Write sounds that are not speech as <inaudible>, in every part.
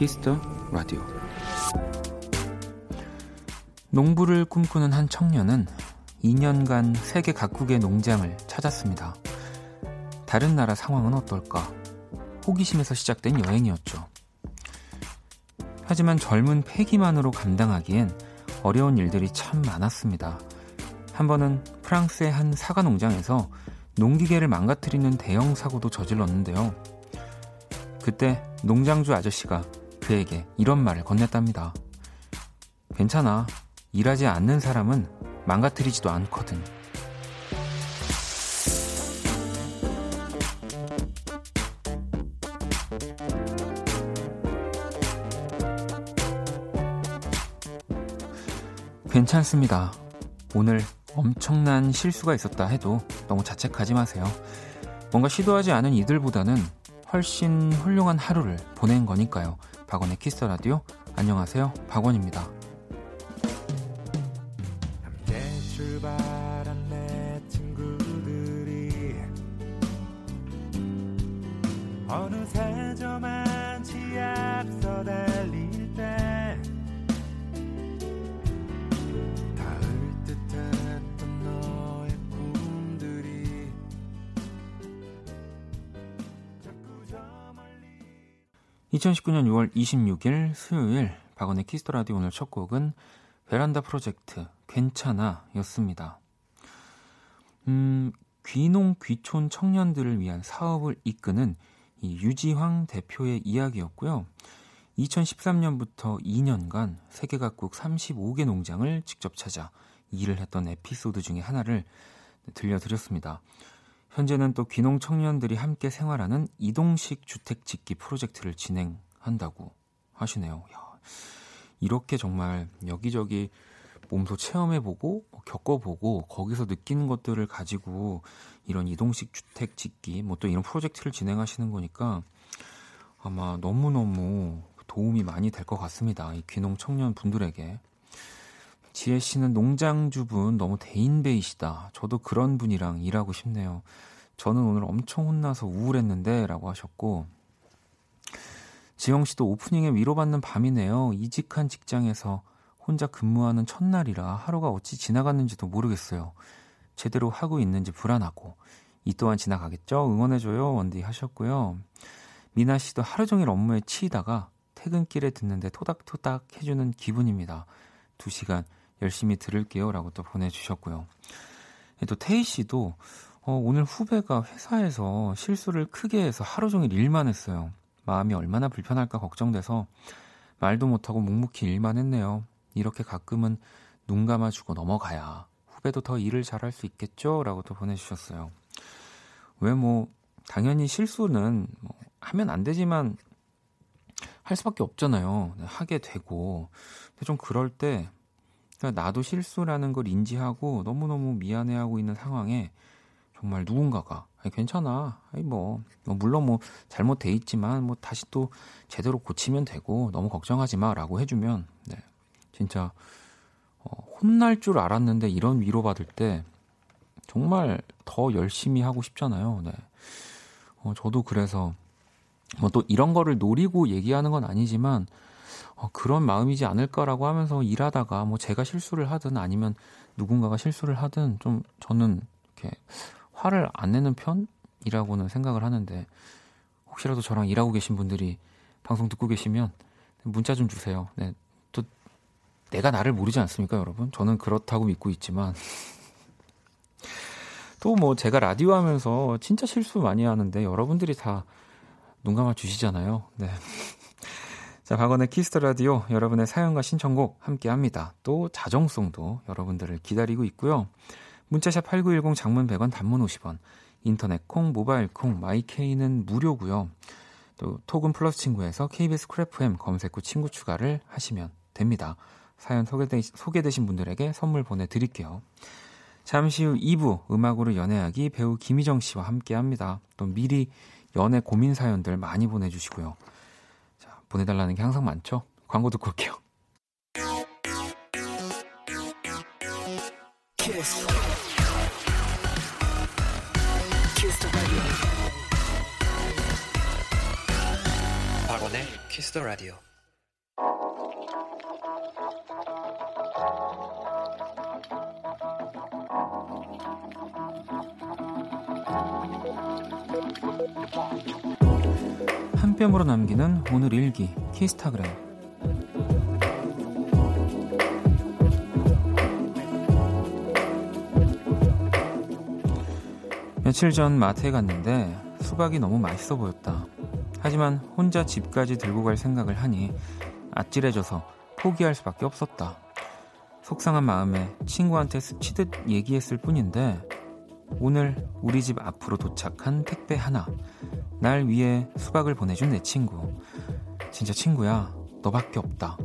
키스 더 라디오 농부를 꿈꾸는 한 청년은 2년간 세계 각국의 농장을 찾았습니다. 다른 나라 상황은 어떨까? 호기심에서 시작된 여행이었죠. 하지만 젊은 패기만으로 감당하기엔 어려운 일들이 참 많았습니다. 한 번은 프랑스의 한 사과 농장에서 농기계를 망가뜨리는 대형 사고도 저질렀는데요. 그때 농장주 아저씨가 그에게 이런 말을 건넸답니다. 괜찮아. 일하지 않는 사람은 망가뜨리지도 않거든. 괜찮습니다. 오늘 엄청난 실수가 있었다 해도 너무 자책하지 마세요. 뭔가 시도하지 않은 이들보다는 훨씬 훌륭한 하루를 보낸 거니까요. 박원의 키스 라디오 안녕하세요. 박원입니다. 2019년 6월 26일 수요일 박원의 키스 더 라디오 오늘 첫 곡은 베란다 프로젝트 괜찮아 였습니다. 음, 귀농 귀촌 청년들을 위한 사업을 이끄는 이 유지황 대표의 이야기였고요. 2013년부터 2년간 세계 각국 35개 농장을 직접 찾아 일을 했던 에피소드 중에 하나를 들려드렸습니다. 현재는 또 귀농 청년들이 함께 생활하는 이동식 주택 짓기 프로젝트를 진행한다고 하시네요. 야, 이렇게 정말 여기저기 몸소 체험해보고 뭐 겪어보고 거기서 느끼는 것들을 가지고 이런 이동식 주택 짓기 뭐 또 이런 프로젝트를 진행하시는 거니까 아마 너무너무 도움이 많이 될 것 같습니다. 이 귀농 청년 분들에게. 지혜 씨는 농장주분 너무 대인배이시다. 저도 그런 분이랑 일하고 싶네요. 저는 오늘 엄청 혼나서 우울했는데 라고 하셨고 지영 씨도 오프닝에 위로받는 밤이네요. 이직한 직장에서 혼자 근무하는 첫날이라 하루가 어찌 지나갔는지도 모르겠어요. 제대로 하고 있는지 불안하고 이 또한 지나가겠죠? 응원해줘요. 원디 하셨고요. 미나 씨도 하루 종일 업무에 치이다가 퇴근길에 듣는데 토닥토닥 해주는 기분입니다. 두 시간 열심히 들을게요. 라고 또 보내주셨고요. 또 태희 씨도 어, 오늘 후배가 회사에서 실수를 크게 해서 하루 종일 일만 했어요. 마음이 얼마나 불편할까 걱정돼서 말도 못하고 묵묵히 일만 했네요. 이렇게 가끔은 눈 감아주고 넘어가야 후배도 더 일을 잘할 수 있겠죠? 라고 또 보내주셨어요. 왜 뭐, 당연히 실수는 뭐 하면 안 되지만 할 수밖에 없잖아요. 네, 하게 되고. 좀 그럴 때, 그러니까 나도 실수라는 걸 인지하고 너무너무 미안해하고 있는 상황에 정말 누군가가 아니, 괜찮아. 아니, 뭐, 뭐, 물론 뭐, 잘못돼 있지만, 뭐, 다시 또 제대로 고치면 되고, 너무 걱정하지 마. 라고 해주면, 네. 진짜, 어, 혼날 줄 알았는데 이런 위로받을 때 정말 더 열심히 하고 싶잖아요. 네. 어, 저도 그래서 뭐 또 이런 거를 노리고 얘기하는 건 아니지만 어, 그런 마음이지 않을까라고 하면서 일하다가 뭐 제가 실수를 하든 아니면 누군가가 실수를 하든 좀 저는 이렇게 화를 안 내는 편이라고는 생각을 하는데 혹시라도 저랑 일하고 계신 분들이 방송 듣고 계시면 문자 좀 주세요. 네, 내가 나를 모르지 않습니까, 여러분? 저는 그렇다고 믿고 있지만. 또 뭐 제가 라디오 하면서 진짜 실수 많이 하는데 여러분들이 다 눈 감아 주시잖아요. 네. 자, 박원의 키스 더 라디오 여러분의 사연과 신청곡 함께 합니다. 또 자정송도 여러분들을 기다리고 있고요. 문자샵 8910 장문 100원 단문 50원. 인터넷 콩, 모바일 콩, my K는 무료고요. 또 톡은 플러스 친구에서 KBS 쿨FM 검색 후 친구 추가를 하시면 됩니다. 사연 소개되, 소개되신 분들에게 선물 보내드릴게요. 잠시 후 2부 음악으로 연애하기 배우 김희정 씨와 함께 합니다. 또 미리 연애 고민 사연들 많이 보내주시고요. 자, 보내달라는 게 항상 많죠? 광고 듣고 올게요. 키스. 박원의 Kiss the radio. 한 뼘으로 남기는 오늘 일기 키스타그램 며칠 전 마트에 갔는데 수박이 너무 맛있어 보였다. 하지만 혼자 집까지 들고 갈 생각을 하니 아찔해져서 포기할 수밖에 없었다. 속상한 마음에 친구한테 스치듯 얘기했을 뿐인데 오늘 우리 집 앞으로 도착한 택배 하나. 날 위해 수박을 보내준 내 친구. 진짜 친구야. 너밖에 없다.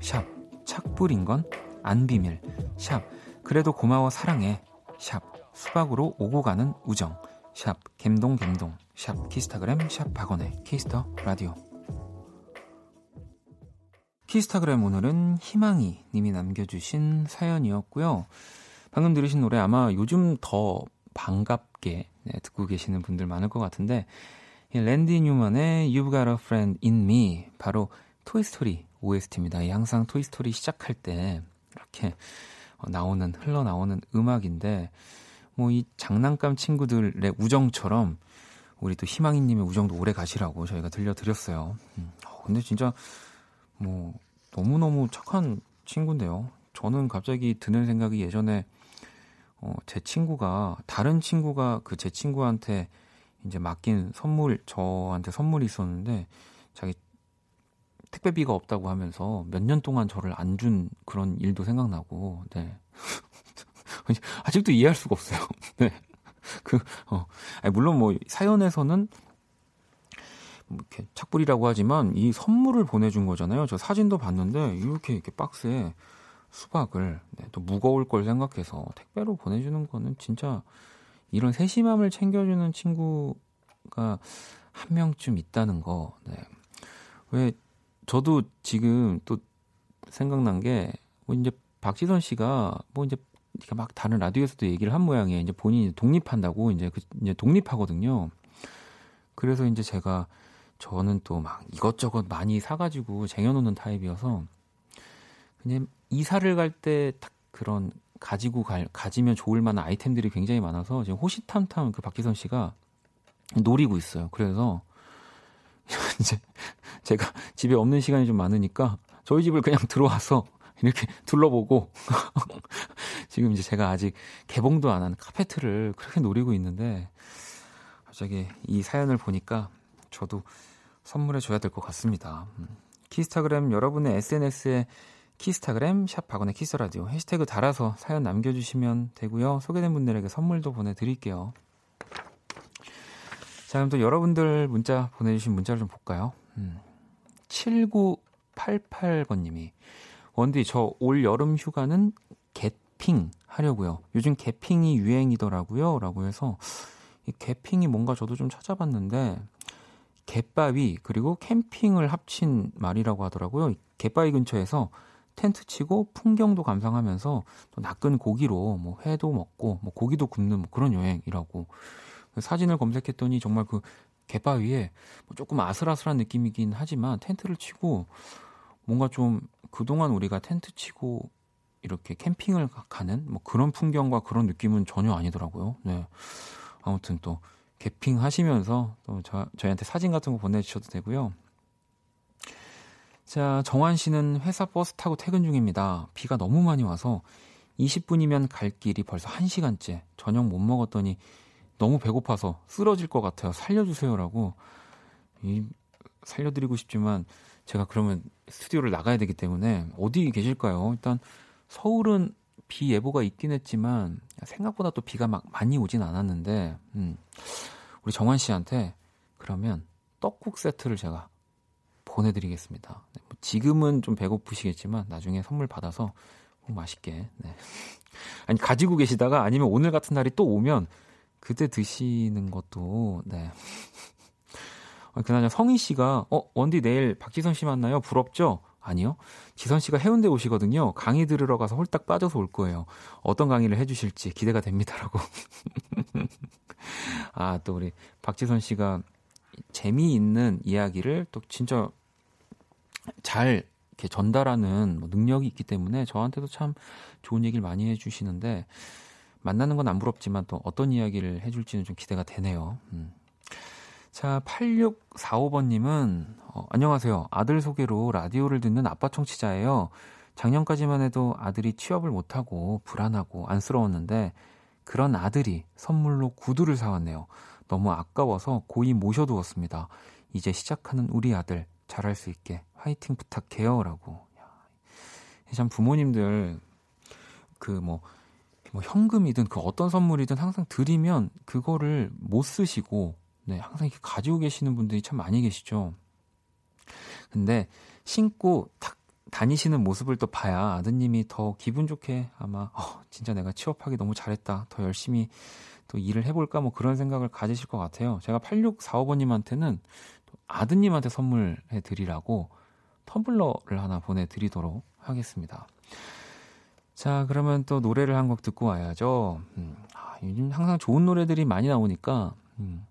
샵. 착불인 건 안 비밀. 샵. 그래도 고마워 사랑해. 샵. 수박으로 오고 가는 우정. 샵 갬동갬동. 샵 키스타그램 샵 박원의 키스 더 라디오. 키스타그램 오늘은 희망이 님이 남겨주신 사연이었고요. 방금 들으신 노래 아마 요즘 더 반갑게 네, 듣고 계시는 분들 많을 것 같은데 랜디 뉴먼의 You've Got a Friend in Me 바로 토이스토리 OST입니다. 항상 토이스토리 시작할 때 이렇게 나오는 흘러나오는 음악인데 뭐 이 장난감 친구들의 우정처럼 우리 또 희망이님의 우정도 오래 가시라고 저희가 들려드렸어요. 음, 어, 근데 진짜 뭐 너무너무 착한 친구인데요. 저는 갑자기 드는 생각이 예전에 어, 제 친구가 다른 친구가 그 제 친구한테 이제 맡긴 선물 저한테 선물이 있었는데 자기 택배비가 없다고 하면서 몇 년 동안 저를 안 준 그런 일도 생각나고 네. <laughs> 아직도 이해할 수가 없어요. <laughs> 네. 그, 어. 아니, 물론 뭐, 사연에서는, 뭐 이렇게 착불이라고 하지만, 이 선물을 보내준 거잖아요. 저 사진도 봤는데, 이렇게, 이렇게 박스에 수박을, 네, 또 무거울 걸 생각해서 택배로 보내주는 거는 진짜, 이런 세심함을 챙겨주는 친구가 한 명쯤 있다는 거, 네. 왜, 저도 지금 또 생각난 게, 뭐 이제 박지선 씨가 뭐 이제 그러니까 막 다른 라디오에서도 얘기를 한 모양이에요. 이제 본인이 독립한다고 이제 그 이제 독립하거든요. 그래서 이제 제가 저는 또 막 이것저것 많이 사가지고 쟁여놓는 타입이어서 그냥 이사를 갈 때 딱 그런 가지고 갈 가지면 좋을 만한 아이템들이 굉장히 많아서 지금 호시탐탐 그 박기선 씨가 노리고 있어요. 그래서 <laughs> 이제 제가 집에 없는 시간이 좀 많으니까 저희 집을 그냥 들어와서 이렇게 둘러보고 <laughs> 지금 이제 제가 아직 개봉도 안 한 카페트를 그렇게 노리고 있는데 갑자기 이 사연을 보니까 저도 선물해 줘야 될 것 같습니다. 음. 키스타그램 여러분의 SNS에 키스타그램 샵 박원의 키스라디오 해시태그 달아서 사연 남겨주시면 되고요. 소개된 분들에게 선물도 보내드릴게요. 자 그럼 또 여러분들 문자 보내주신 문자를 좀 볼까요? 음. 7988번님이 원디 저 올 여름 휴가는 개핑 하려고요. 요즘 개핑이 유행이더라고요. 라고 해서 이 개핑이 뭔가 저도 좀 찾아봤는데 갯바위 그리고 캠핑을 합친 말이라고 하더라고요. 갯바위 근처에서 텐트 치고 풍경도 감상하면서 또 낚은 고기로 뭐 회도 먹고 뭐 고기도 굽는 뭐 그런 여행이라고 사진을 검색했더니 정말 그 갯바위에 뭐 조금 아슬아슬한 느낌이긴 하지만 텐트를 치고 뭔가 좀 그동안 우리가 텐트 치고 이렇게 캠핑을 가는 뭐 그런 풍경과 그런 느낌은 전혀 아니더라고요. 네. 아무튼 또 개핑 하시면서 또 저, 저희한테 사진 같은 거 보내주셔도 되고요. 자, 정환 씨는 회사 버스 타고 퇴근 중입니다. 비가 너무 많이 와서 20분이면 갈 길이 벌써 1시간째. 저녁 못 먹었더니 너무 배고파서 쓰러질 것 같아요. 살려주세요라고. 이, 살려드리고 싶지만 제가 그러면 스튜디오를 나가야 되기 때문에 어디 계실까요? 일단 서울은 비 예보가 있긴 했지만 생각보다 또 비가 막 많이 오진 않았는데 음, 우리 정환 씨한테 그러면 떡국 세트를 제가 보내드리겠습니다. 네, 뭐 지금은 좀 배고프시겠지만 나중에 선물 받아서 꼭 맛있게 네. <laughs> 아니 가지고 계시다가 아니면 오늘 같은 날이 또 오면 그때 드시는 것도 네. <laughs> 아, 그나저나 성희 씨가 어 원디 내일 박지선 씨 만나요? 부럽죠? 아니요. 지선 씨가 해운대 오시거든요. 강의 들으러 가서 홀딱 빠져서 올 거예요. 어떤 강의를 해주실지 기대가 됩니다라고. <laughs> 아, 또 우리 박지선 씨가 재미있는 이야기를 또 진짜 잘 이렇게 전달하는 뭐 능력이 있기 때문에 저한테도 참 좋은 얘기를 많이 해주시는데 만나는 건 안 부럽지만 또 어떤 이야기를 해줄지는 좀 기대가 되네요. 음. 자, 8645번님은, 어, 안녕하세요. 아들 소개로 라디오를 듣는 아빠 청취자예요. 작년까지만 해도 아들이 취업을 못하고 불안하고 안쓰러웠는데, 그런 아들이 선물로 구두를 사왔네요. 너무 아까워서 고이 모셔두었습니다. 이제 시작하는 우리 아들 잘할 수 있게 화이팅 부탁해요. 라고. 참 부모님들 그 뭐, 뭐 현금이든 그 어떤 선물이든 항상 드리면 그거를 못 쓰시고 네, 항상 이렇게 가지고 계시는 분들이 참 많이 계시죠. 근데 신고 탁 다니시는 모습을 또 봐야 아드님이 더 기분 좋게 아마 어, 진짜 내가 취업하기 너무 잘했다. 더 열심히 또 일을 해볼까 뭐 그런 생각을 가지실 것 같아요. 제가 8645번님한테는 아드님한테 선물해 드리라고 텀블러를 하나 보내드리도록 하겠습니다. 자, 그러면 또 노래를 한 곡 듣고 와야죠. 음, 아, 요즘 항상 좋은 노래들이 많이 나오니까 음,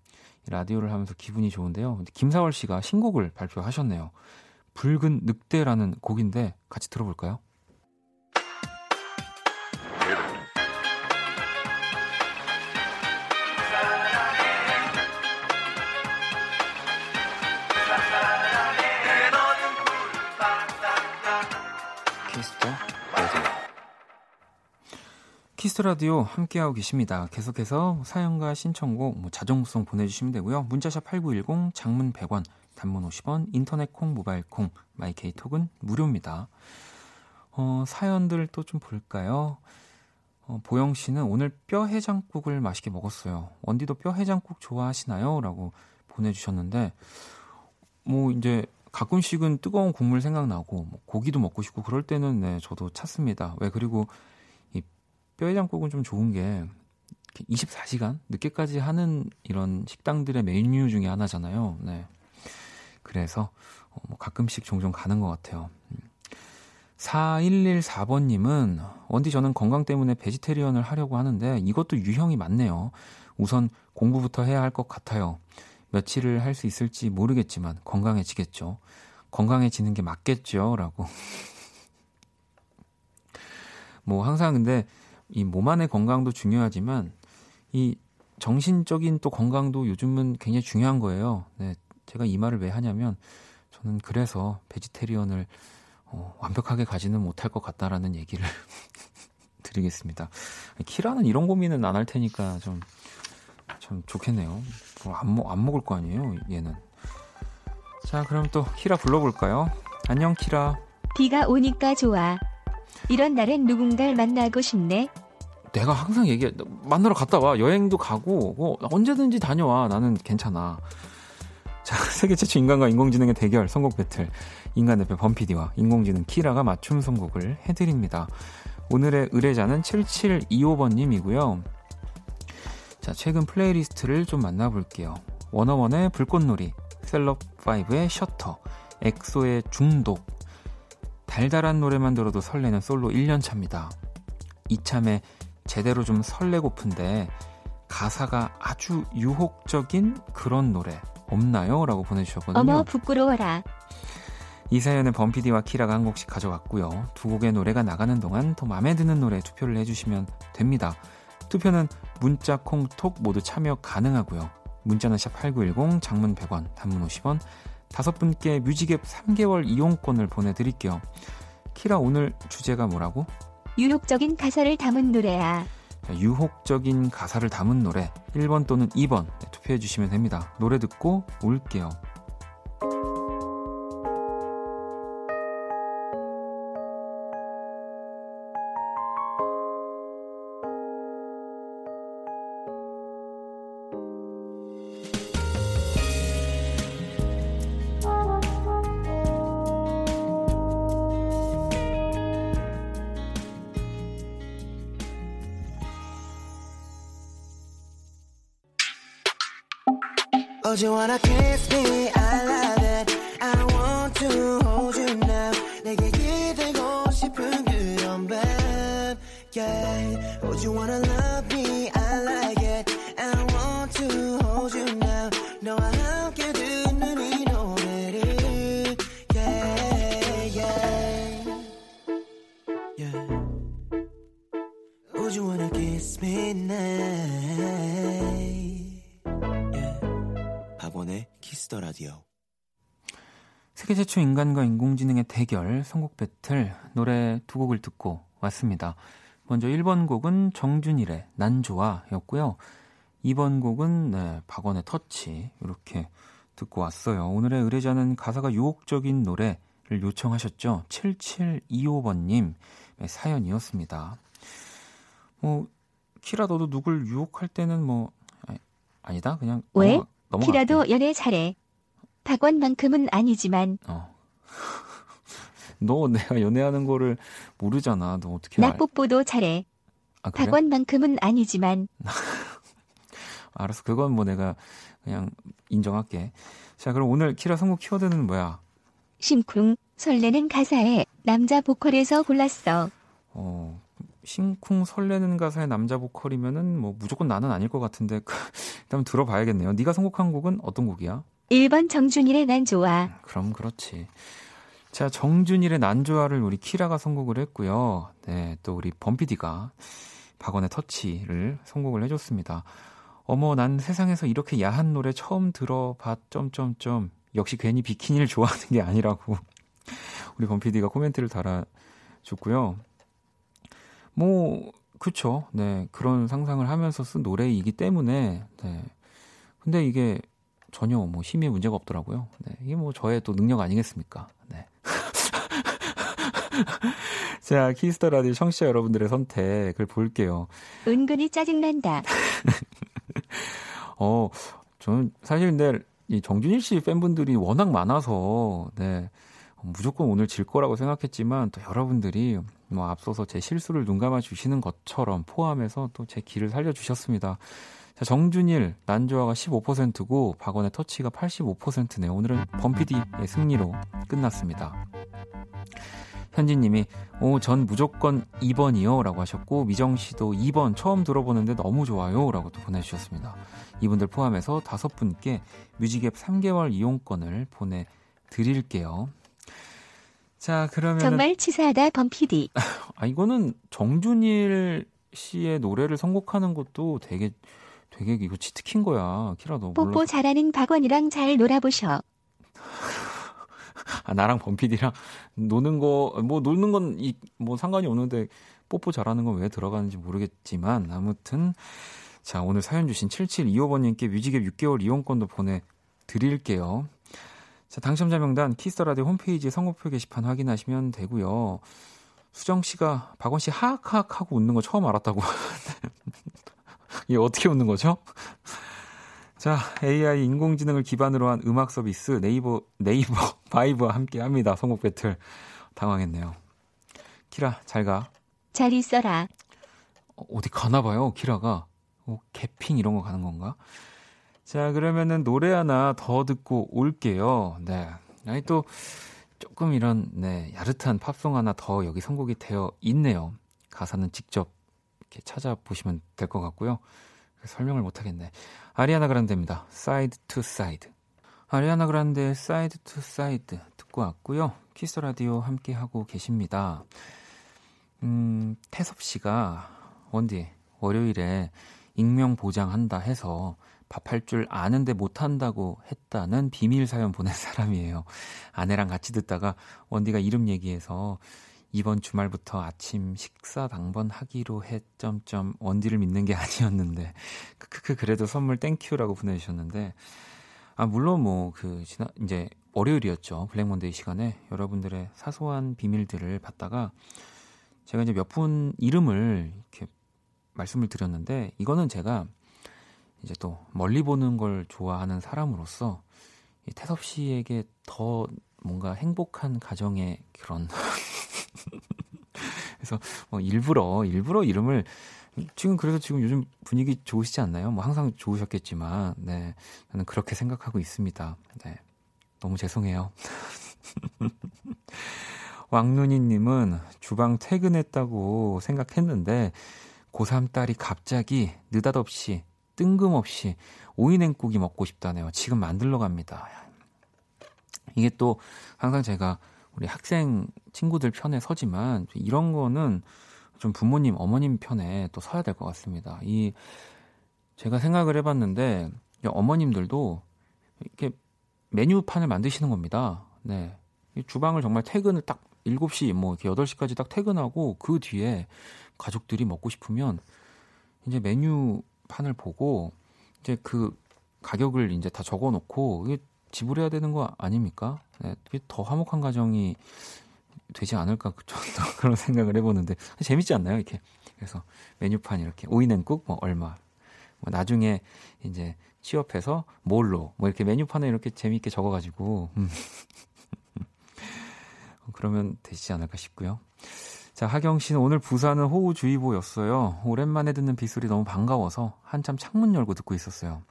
라디오를 하면서 기분이 좋은데요. 김사월 씨가 신곡을 발표하셨네요. 붉은 늑대라는 곡인데 같이 들어볼까요? 키스 라디오 함께하고 계십니다. 계속해서 사연과 신청곡, 뭐 자정송 보내주시면 되고요. 문자샵 8910, 장문 100원, 단문 50원, 인터넷 콩, 모바일 콩, my K 톡은 무료입니다. 어, 사연들 또 좀 볼까요? 어, 보영 씨는 오늘 뼈 해장국을 맛있게 먹었어요. 원디도 뼈 해장국 좋아하시나요? 라고 보내주셨는데, 뭐, 이제 가끔씩은 뜨거운 국물 생각나고, 뭐 고기도 먹고 싶고, 그럴 때는 네, 저도 찾습니다. 왜, 그리고 뼈해장국은 좀 좋은 게 24시간 늦게까지 하는 이런 식당들의 메뉴 중에 하나잖아요. 네. 그래서 어, 뭐 가끔씩 종종 가는 것 같아요. 4114번님은 원디 저는 건강 때문에 베지테리언을 하려고 하는데 이것도 유형이 많네요. 우선 공부부터 해야 할 것 같아요. 며칠을 할 수 있을지 모르겠지만 건강해지겠죠. 건강해지는 게 맞겠죠. 라고. <laughs> 뭐 항상 근데 이 몸 안의 건강도 중요하지만 이 정신적인 또 건강도 요즘은 굉장히 중요한 거예요. 네, 제가 이 말을 왜 하냐면 저는 그래서 베지테리언을 어, 완벽하게 가지는 못할 것 같다라는 얘기를 <laughs> 드리겠습니다. 키라는 이런 고민은 안 할 테니까 좀, 좀 좋겠네요. 뭐 안, 먹, 안 먹을 거 아니에요, 얘는. 자, 그럼 또 키라 불러볼까요? 안녕, 키라. 비가 오니까 좋아. 이런 날엔 누군가를 만나고 싶네. 내가 항상 얘기해 만나러 갔다 와 여행도 가고 뭐 언제든지 다녀와 나는 괜찮아. 자 <laughs> 세계 최초 인간과 인공지능의 대결 선곡 배틀 인간 대표 범피디와 인공지능 키라가 맞춤 선곡을 해드립니다. 오늘의 의뢰자는 7725번님이고요. 자 최근 playlist를 좀 만나볼게요. 워너원의 불꽃놀이, 셀럽5의 셔터, 엑소의 중독, 달달한 노래만 들어도 설레는 솔로 1년 차입니다. 이참에 제대로 좀 설레고픈데 가사가 아주 유혹적인 그런 노래 없나요? 라고 보내주셨거든요. 어머 부끄러워라. 이 사연은 범피디와 키라가 한 곡씩 가져왔고요. 두 곡의 노래가 나가는 동안 더 마음에 드는 노래 투표를 해주시면 됩니다. 투표는 문자, 콩, 톡 모두 참여 가능하고요. 문자는 샵 8910, 장문 100원, 단문 50원, 다섯 분께 뮤직앱 3개월 이용권을 보내드릴게요. 키라 오늘 주제가 뭐라고? 유혹적인 가사를 담은 노래야. 유혹적인 가사를 담은 노래 1번 또는 2번 투표해 주시면 됩니다. 노래 듣고 올게요. 인간과 인공지능의 대결 선곡 배틀 노래 두 곡을 듣고 왔습니다. 먼저 1번 곡은 정준일의 난 좋아 였고요. 2번 곡은 네, 박원의 터치 이렇게 듣고 왔어요. 오늘의 의뢰자는 가사가 유혹적인 노래를 요청하셨죠. 7725번님 사연이었습니다. 뭐 키라 너도 누굴 유혹할 때는 뭐 아니, 다 그냥 왜? 넘어가, 넘어갈게. 키라도 연애 잘해. 박원만큼은 아니지만 어. 너 내가 연애하는 거를 모르잖아. 너 어떻게 나 알? 뽀뽀도 잘해. 아, 그래? 박원만큼은 아니지만 <laughs> 알았어. 그건 뭐 내가 그냥 인정할게. 자, 그럼 오늘 키라 선곡 키워드는 뭐야? 심쿵 설레는 가사에 남자 보컬에서 골랐어. 어, 심쿵 설레는 가사의 남자 보컬이면은 뭐 무조건 나는 아닐 것 같은데 <laughs> 일단 들어봐야겠네요. 네가 선곡한 곡은 어떤 곡이야? 1번 정준일의 난 좋아. 그럼 그렇지. 자, 정준일의 난조화를 우리 키라가 선곡을 했고요. 네, 또 우리 범피디가 박원의 터치를 선곡을 해줬습니다. 어머, 난 세상에서 이렇게 야한 노래 처음 들어봤, 점점점. 역시 괜히 비키니를 좋아하는 게 아니라고. <laughs> 우리 범피디가 코멘트를 달아줬고요. 뭐, 그쵸. 네, 그런 상상을 하면서 쓴 노래이기 때문에, 네. 근데 이게 전혀 뭐 힘에 문제가 없더라고요. 네, 이게 뭐 저의 또 능력 아니겠습니까? 네. <laughs> 자, 키스 더 라디오 청취자 여러분들의 선택을 볼게요. 은근히 짜증난다. <laughs> 어, 저는 사실 근데 이 정준일 씨 팬분들이 워낙 많아서 네. 무조건 오늘 질 거라고 생각했지만 또 여러분들이 뭐 앞서서 제 실수를 눈감아 주시는 것처럼 포함해서 또 제 길을 살려 주셨습니다. 자, 정준일 난조화가 15%고 박원의 터치가 85%네요. 오늘은 범피디의 승리로 끝났습니다. 현진님이 오, 전 무조건 2번이요 라고 하셨고 미정 씨도 2번 처음 들어보는데 너무 좋아요 라고 또 보내주셨습니다. 이분들 포함해서 다섯 분께 뮤직앱 3개월 이용권을 보내드릴게요. 자 그러면 정말 치사하다 범피디. <laughs> 아 이거는 정준일 씨의 노래를 선곡하는 것도 되게 되게 이거 치트킨 거야. 키라 너 몰라. 뽀뽀 잘하는 박원이랑 잘 놀아보셔. 아, 나랑 범피디랑 노는 거, 뭐, 노는 건, 이, 뭐, 상관이 없는데, 뽀뽀 잘하는 건 왜 들어가는지 모르겠지만, 아무튼, 자, 오늘 사연 주신 7725번님께 뮤직앱 6개월 이용권도 보내드릴게요. 자, 당첨자 명단, 키스터라디오 홈페이지 선곡표 게시판 확인하시면 되고요 수정 씨가, 박원 씨 하악하악 하고 웃는 거 처음 알았다고. <laughs> 이게 어떻게 웃는 거죠? 자, AI 인공지능을 기반으로 한 음악 서비스 네이버 네이버 <laughs> 바이브와 함께 합니다. 선곡 배틀. 당황했네요. 키라, 잘 가. 잘 있어라. 어, 어디 가나 봐요, 키라가. 어, 개핑 이런 거 가는 건가? 자, 그러면은 노래 하나 더 듣고 올게요. 네. 아니 또 조금 이런 네, 야릇한 팝송 하나 더 여기 선곡이 되어 있네요. 가사는 직접 이렇게 찾아보시면 될 것 같고요. 설명을 못 하겠네. 아리아나 그란데입니다. Side to Side. 아리아나 그란데 Side to Side 듣고 왔고요. 키스 라디오 함께 하고 계십니다. 음, 태섭 씨가 원디 월요일에 익명 보장한다 해서 밥할 줄 아는데 못 한다고 했다는 비밀 사연 보낸 사람이에요. 아내랑 같이 듣다가 원디가 이름 얘기해서 이번 주말부터 아침 식사 당번 하기로 했 점점 원디를 믿는 게 <laughs> 아니었는데 크크크 그래도 선물 thank you라고 보내주셨는데 아 물론 뭐 그 지난 이제 월요일이었죠. 블랙몬데이 시간에 여러분들의 사소한 비밀들을 받다가 제가 이제 몇 분 이름을 이렇게 말씀을 드렸는데 이거는 제가 이제 또 멀리 보는 걸 좋아하는 사람으로서 이 태섭 씨에게 더 뭔가 행복한 가정의 그런 <laughs> <laughs> 그래서 뭐 일부러 일부러 이름을 지금 그래서 지금 요즘 분위기 좋으시지 않나요? 뭐 항상 좋으셨겠지만 네 저는 그렇게 생각하고 있습니다. 네 너무 죄송해요. <laughs> 왕눈이님은 주방 퇴근했다고 생각했는데 고3 딸이 갑자기 느닷없이 뜬금없이 오이냉국이 먹고 싶다네요. 지금 만들러 갑니다. 이게 또 항상 제가 우리 학생 친구들 편에 서지만 이런 거는 좀 부모님, 어머님 편에 또 서야 될 것 같습니다. 이 제가 생각을 해봤는데 어머님들도 이렇게 메뉴판을 만드시는 겁니다. 네. 주방을 정말 퇴근을 딱 7시, 뭐 이렇게 8시까지 딱 퇴근하고 그 뒤에 가족들이 먹고 싶으면 이제 메뉴판을 보고 이제 그 가격을 이제 다 적어 놓고 이게 지불해야 되는 거 아닙니까? 네, 더 화목한 가정이 되지 않을까 그런 생각을 해보는데 재밌지 않나요? 이렇게 그래서 메뉴판 이렇게 오이냉국 뭐 얼마 뭐 나중에 이제 취업해서 뭘로 뭐 이렇게 메뉴판에 이렇게 재미있게 적어가지고 음. <laughs> 그러면 되지 않을까 싶고요. 자, 하경 씨는 오늘 부산은 호우주의보였어요. 오랜만에 듣는 빗소리 너무 반가워서 한참 창문 열고 듣고 있었어요.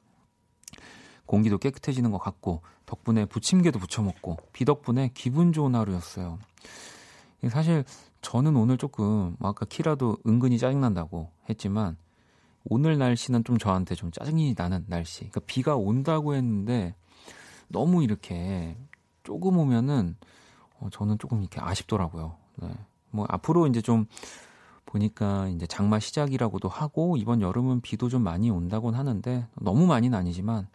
공기도 깨끗해지는 것 같고 덕분에 부침개도 부쳐 먹고 비 덕분에 기분 좋은 하루였어요. 사실 저는 오늘 조금 뭐 아까 키라도 은근히 짜증난다고 했지만 오늘 날씨는 좀 저한테 좀 짜증이 나는 날씨. 그러니까 비가 온다고 했는데 너무 이렇게 조금 오면은 어, 저는 조금 이렇게 아쉽더라고요. 네. 뭐 앞으로 이제 좀 보니까 이제 장마 시작이라고도 하고 이번 여름은 비도 좀 많이 온다곤 하는데 너무 많이는 아니지만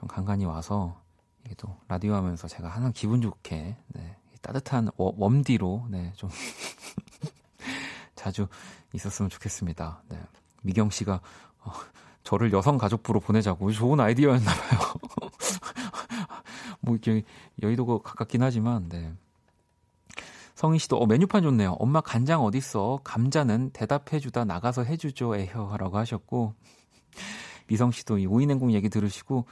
좀 간간히 와서 이게 또 라디오 하면서 제가 항상 기분 좋게 네, 따뜻한 웜디로 네, 좀 <laughs> 자주 있었으면 좋겠습니다. 네. 미경 씨가 어, 저를 여성 가족부로 보내자고 좋은 아이디어였나 봐요. <laughs> 뭐 이렇게 여의도가 가깝긴 하지만 네. 성희 씨도 어, 메뉴판 좋네요. 엄마 간장 어딨어? 감자는 대답해 주다 나가서 해 주죠. 에혀라고 하셨고 미성 씨도 이 오이냉국 얘기 들으시고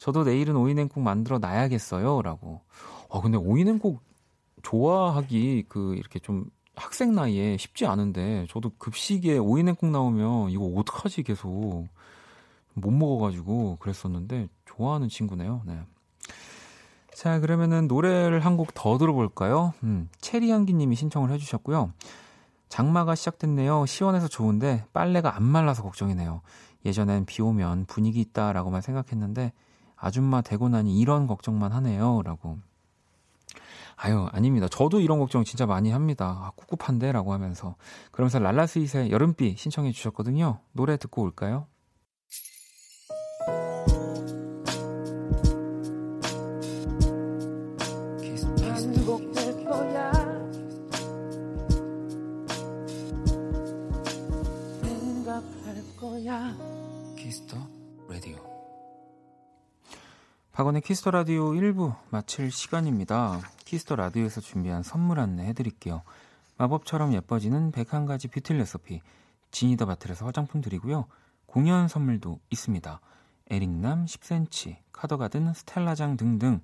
저도 내일은 오이냉국 만들어 놔야겠어요 라고. 아 근데 오이냉국 좋아하기 그 이렇게 좀 학생 나이에 쉽지 않은데 저도 급식에 오이냉국 나오면 이거 어떡하지 계속 못 먹어가지고 그랬었는데 좋아하는 친구네요. 네. 자, 그러면은 노래를 한 곡 더 들어볼까요? 음, 체리향기님이 신청을 해주셨고요. 장마가 시작됐네요. 시원해서 좋은데 빨래가 안 말라서 걱정이네요. 예전엔 비 오면 분위기 있다라고만 생각했는데 아줌마 되고 나니 이런 걱정만 하네요. 라고. 아유, 아닙니다. 저도 이런 걱정 진짜 많이 합니다. 아, 꿉꿉한데? 라고 하면서. 그러면서 랄라스윗의 여름비 신청해 주셨거든요. 노래 듣고 올까요? 박원의 키스 더 라디오 1부 마칠 시간입니다. 키스 더 라디오에서 준비한 선물 안내 해드릴게요. 마법처럼 예뻐지는 101가지 뷰티 레시피 지니더바틀에서 화장품 드리고요. 공연 선물도 있습니다. 에릭남 10cm, 카더가든 스텔라장 등등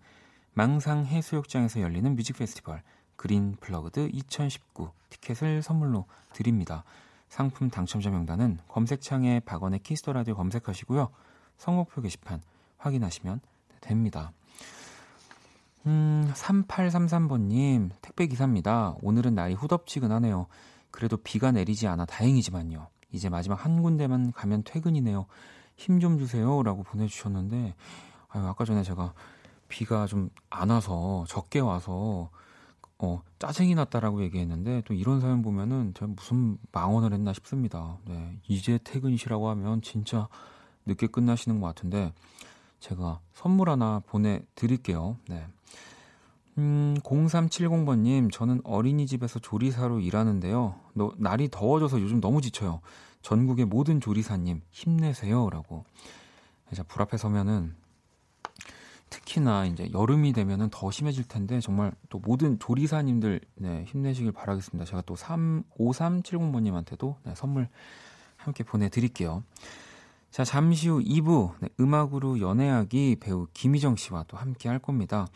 망상 해수욕장에서 열리는 뮤직 페스티벌 그린 플러그드 2019 티켓을 선물로 드립니다. 상품 당첨자 명단은 검색창에 박원의 키스 더 라디오 검색하시고요. 선곡표 게시판 확인하시면 됩니다. 음, 3833번님, 택배기사입니다. 오늘은 날이 후덥지근하네요. 그래도 비가 내리지 않아 다행이지만요. 이제 마지막 한 군데만 가면 퇴근이네요. 힘 좀 주세요. 라고 보내주셨는데, 아유, 아까 전에 제가 비가 좀 안 와서, 적게 와서, 어, 짜증이 났다라고 얘기했는데 또 이런 사연 보면은 제가 무슨 망언을 했나 싶습니다. 네, 이제 퇴근이시라고 하면 진짜 늦게 끝나시는 것 같은데 제가 선물 하나 보내드릴게요. 네. 음, 0370번님, 저는 어린이집에서 조리사로 일하는데요. 너, 날이 더워져서 요즘 너무 지쳐요. 전국의 모든 조리사님, 힘내세요. 라고. 이제 불 앞에 서면은 특히나 이제 여름이 되면은 더 심해질 텐데 정말 또 모든 조리사님들 네, 힘내시길 바라겠습니다. 제가 또 3, 5370번님한테도 네, 선물 함께 보내드릴게요. 자, 잠시 후 2부 네, 음악으로 연애하기 배우 김희정 씨와 또 함께 할 겁니다.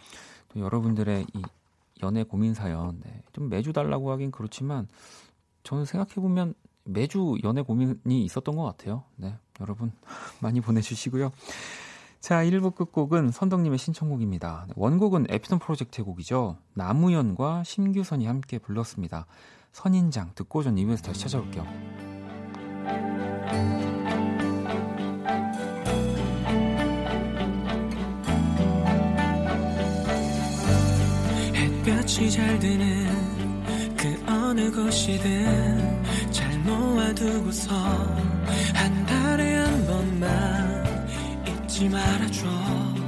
또 여러분들의 이 연애 고민 사연 네, 좀 매주 달라고 하긴 그렇지만 저는 생각해 보면 매주 연애 고민이 있었던 것 같아요. 네, 여러분 <laughs> 많이 보내주시고요. 자, 1부 끝곡은 선덕님의 신청곡입니다. 원곡은 에피톤 프로젝트의 곡이죠. 나무연과 심규선이 함께 불렀습니다. 선인장 듣고 전 2부에서 다시 찾아올게요. 빛이 잘 드는 그 어느 곳이든 잘 모아두고서 한 달에 한 번만 잊지 말아줘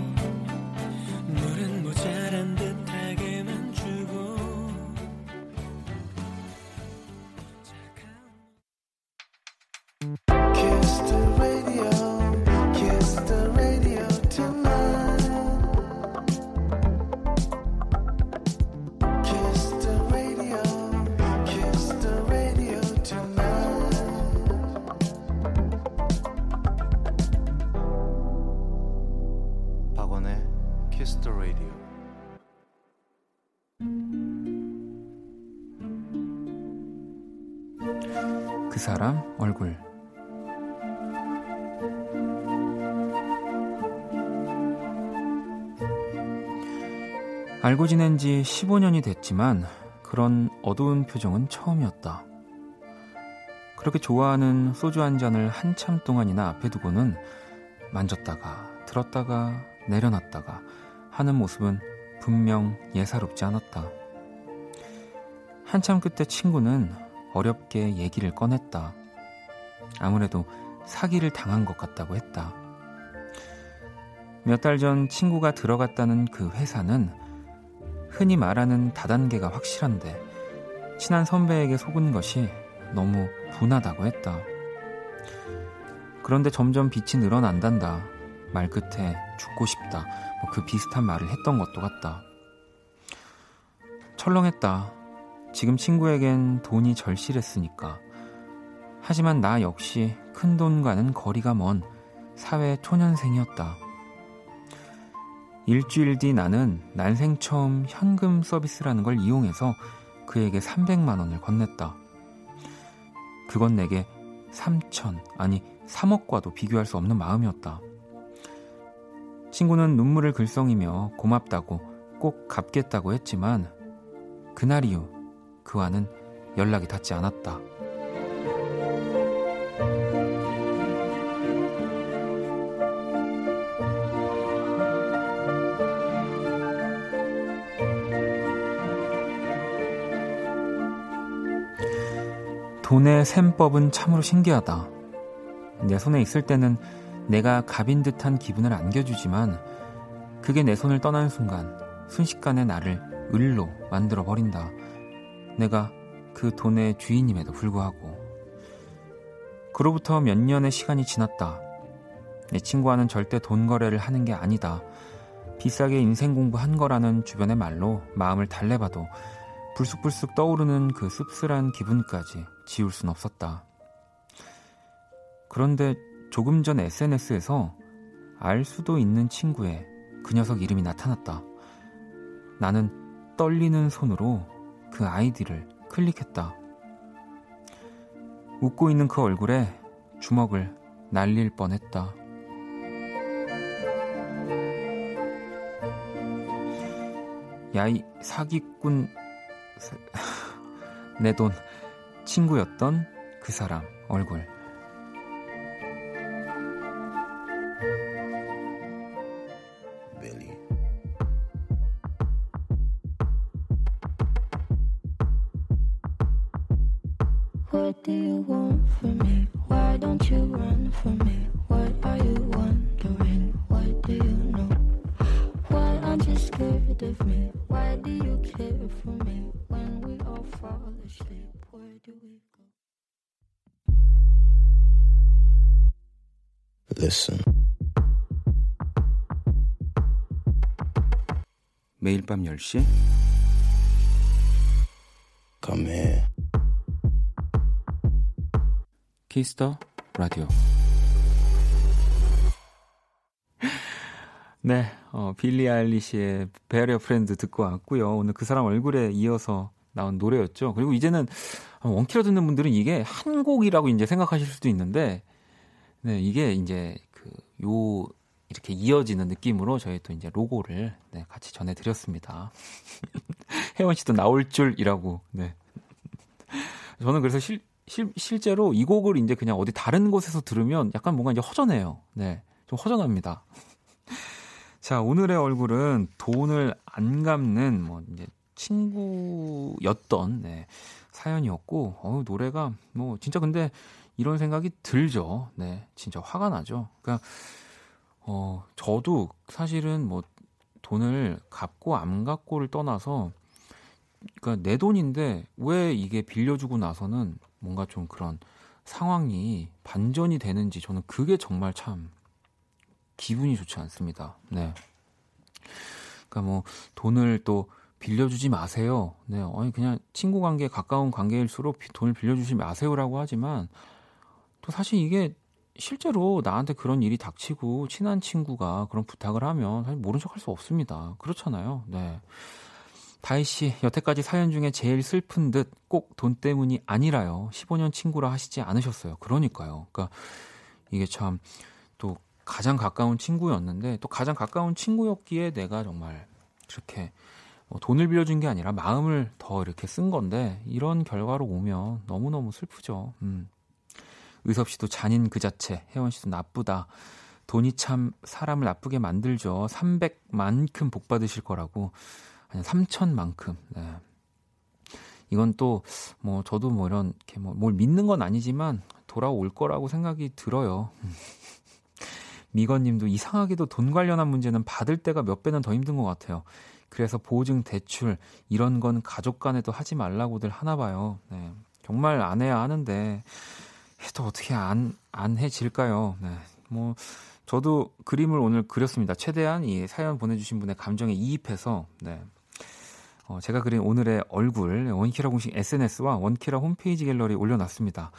사람 얼굴 알고 지낸 지 15년이 됐지만 그런 어두운 표정은 처음이었다. 그렇게 좋아하는 소주 한 잔을 한참 동안이나 앞에 두고는 만졌다가 들었다가 내려놨다가 하는 모습은 분명 예사롭지 않았다. 한참 끝에 친구는 어렵게 얘기를 꺼냈다. 아무래도 사기를 당한 것 같다고 했다. 몇 달 전 친구가 들어갔다는 그 회사는 흔히 말하는 다단계가 확실한데 친한 선배에게 속은 것이 너무 분하다고 했다. 그런데 점점 빛이 늘어난단다. 말 끝에 죽고 싶다. 뭐 그 비슷한 말을 했던 것도 같다. 철렁했다. 지금 친구에겐 돈이 절실했으니까. 하지만 나 역시 큰 돈과는 거리가 먼 사회 초년생이었다. 일주일 뒤 나는 난생 처음 현금 서비스라는 걸 이용해서 그에게 300만 원을 건넸다. 그건 내게 3천, 아니 3억과도 비교할 수 없는 마음이었다. 친구는 눈물을 글썽이며 고맙다고 꼭 갚겠다고 했지만 그날 이후 그와는 연락이 닿지 않았다. 돈의 셈법은 참으로 신기하다. 내 손에 있을 때는 내가 갑인 듯한 기분을 안겨주지만 그게 내 손을 떠나는 순간 순식간에 나를 을로 만들어 버린다. 내가 그 돈의 주인임에도 불구하고 그로부터 몇 년의 시간이 지났다. 내 친구와는 절대 돈 거래를 하는 게 아니다. 비싸게 인생 공부한 거라는 주변의 말로 마음을 달래봐도 불쑥불쑥 떠오르는 그 씁쓸한 기분까지 지울 순 없었다. 그런데 조금 전 SNS에서 알 수도 있는 친구의 그 녀석 이름이 나타났다. 나는 떨리는 손으로 그 아이디를 클릭했다. 웃고 있는 그 얼굴에 주먹을 날릴 뻔했다. 야이 사기꾼 <laughs> 내 돈 친구였던 그 사람 얼굴 밤 10시 Come here. 키스 더 라디오 <laughs> 네, 어, 빌리 아일리시의 bury a friend 듣고 왔고요. 오늘 그 사람 얼굴에 이어서 나온 노래였죠. 그리고 이제는 원키로 듣는 분들은 이게 한 곡이라고 이제 생각하실 수도 있는데, 네, 이게 이제 그 요 이렇게 이어지는 느낌으로 저희 또 이제 로고를 네, 같이 전해드렸습니다. <laughs> 혜원 씨도 나올 줄이라고. 네. 저는 그래서 실, 실, 실제로 이 곡을 이제 그냥 어디 다른 곳에서 들으면 약간 뭔가 이제 허전해요. 네. 좀 허전합니다. <laughs> 자, 오늘의 얼굴은 돈을 안 갚는 뭐 이제 친구였던 네, 사연이었고 어, 노래가 뭐 진짜 근데 이런 생각이 들죠. 네, 진짜 화가 나죠. 그러니까 어 저도 사실은 뭐 돈을 갚고 안 갚고를 떠나서 그러니까 내 돈인데 왜 이게 빌려주고 나서는 뭔가 좀 그런 상황이 반전이 되는지 저는 그게 정말 참 기분이 좋지 않습니다. 네. 그러니까 뭐 돈을 또 빌려주지 마세요. 네, 아니 그냥 친구 관계 가까운 관계일수록 비- 돈을 빌려주지 마세요라고 하지만 또 사실 이게 실제로 나한테 그런 일이 닥치고 친한 친구가 그런 부탁을 하면 사실 모른 척 할 수 없습니다. 그렇잖아요. 네. 다희 씨, 여태까지 사연 중에 제일 슬픈 듯 꼭 돈 때문이 아니라요. 15년 친구라 하시지 않으셨어요. 그러니까요. 그러니까 이게 참 또 가장 가까운 친구였는데 또 가장 가까운 친구였기에 내가 정말 이렇게 뭐 돈을 빌려준 게 아니라 마음을 더 이렇게 쓴 건데 이런 결과로 오면 너무너무 슬프죠. 음. 의섭 씨도 잔인 그 자체, 혜원 씨도 나쁘다. 돈이 참 사람을 나쁘게 만들죠. 300만큼 복 받으실 거라고. 아니 3천만큼. 네. 이건 또 뭐 저도 뭐 이런 이렇게 뭐 뭘 믿는 건 아니지만 돌아올 거라고 생각이 들어요. <laughs> 미건 님도 이상하게도 돈 관련한 문제는 받을 때가 몇 배는 더 힘든 것 같아요. 그래서 보증 대출 이런 건 가족 간에도 하지 말라고들 하나 봐요. 네. 정말 안 해야 하는데 또 어떻게 안 안 해질까요? 네. 뭐 저도 그림을 오늘 그렸습니다. 최대한 이 사연 보내주신 분의 감정에 이입해서 네. 어, 제가 그린 오늘의 얼굴 원키라 공식 SNS와 원키라 홈페이지 갤러리 올려놨습니다.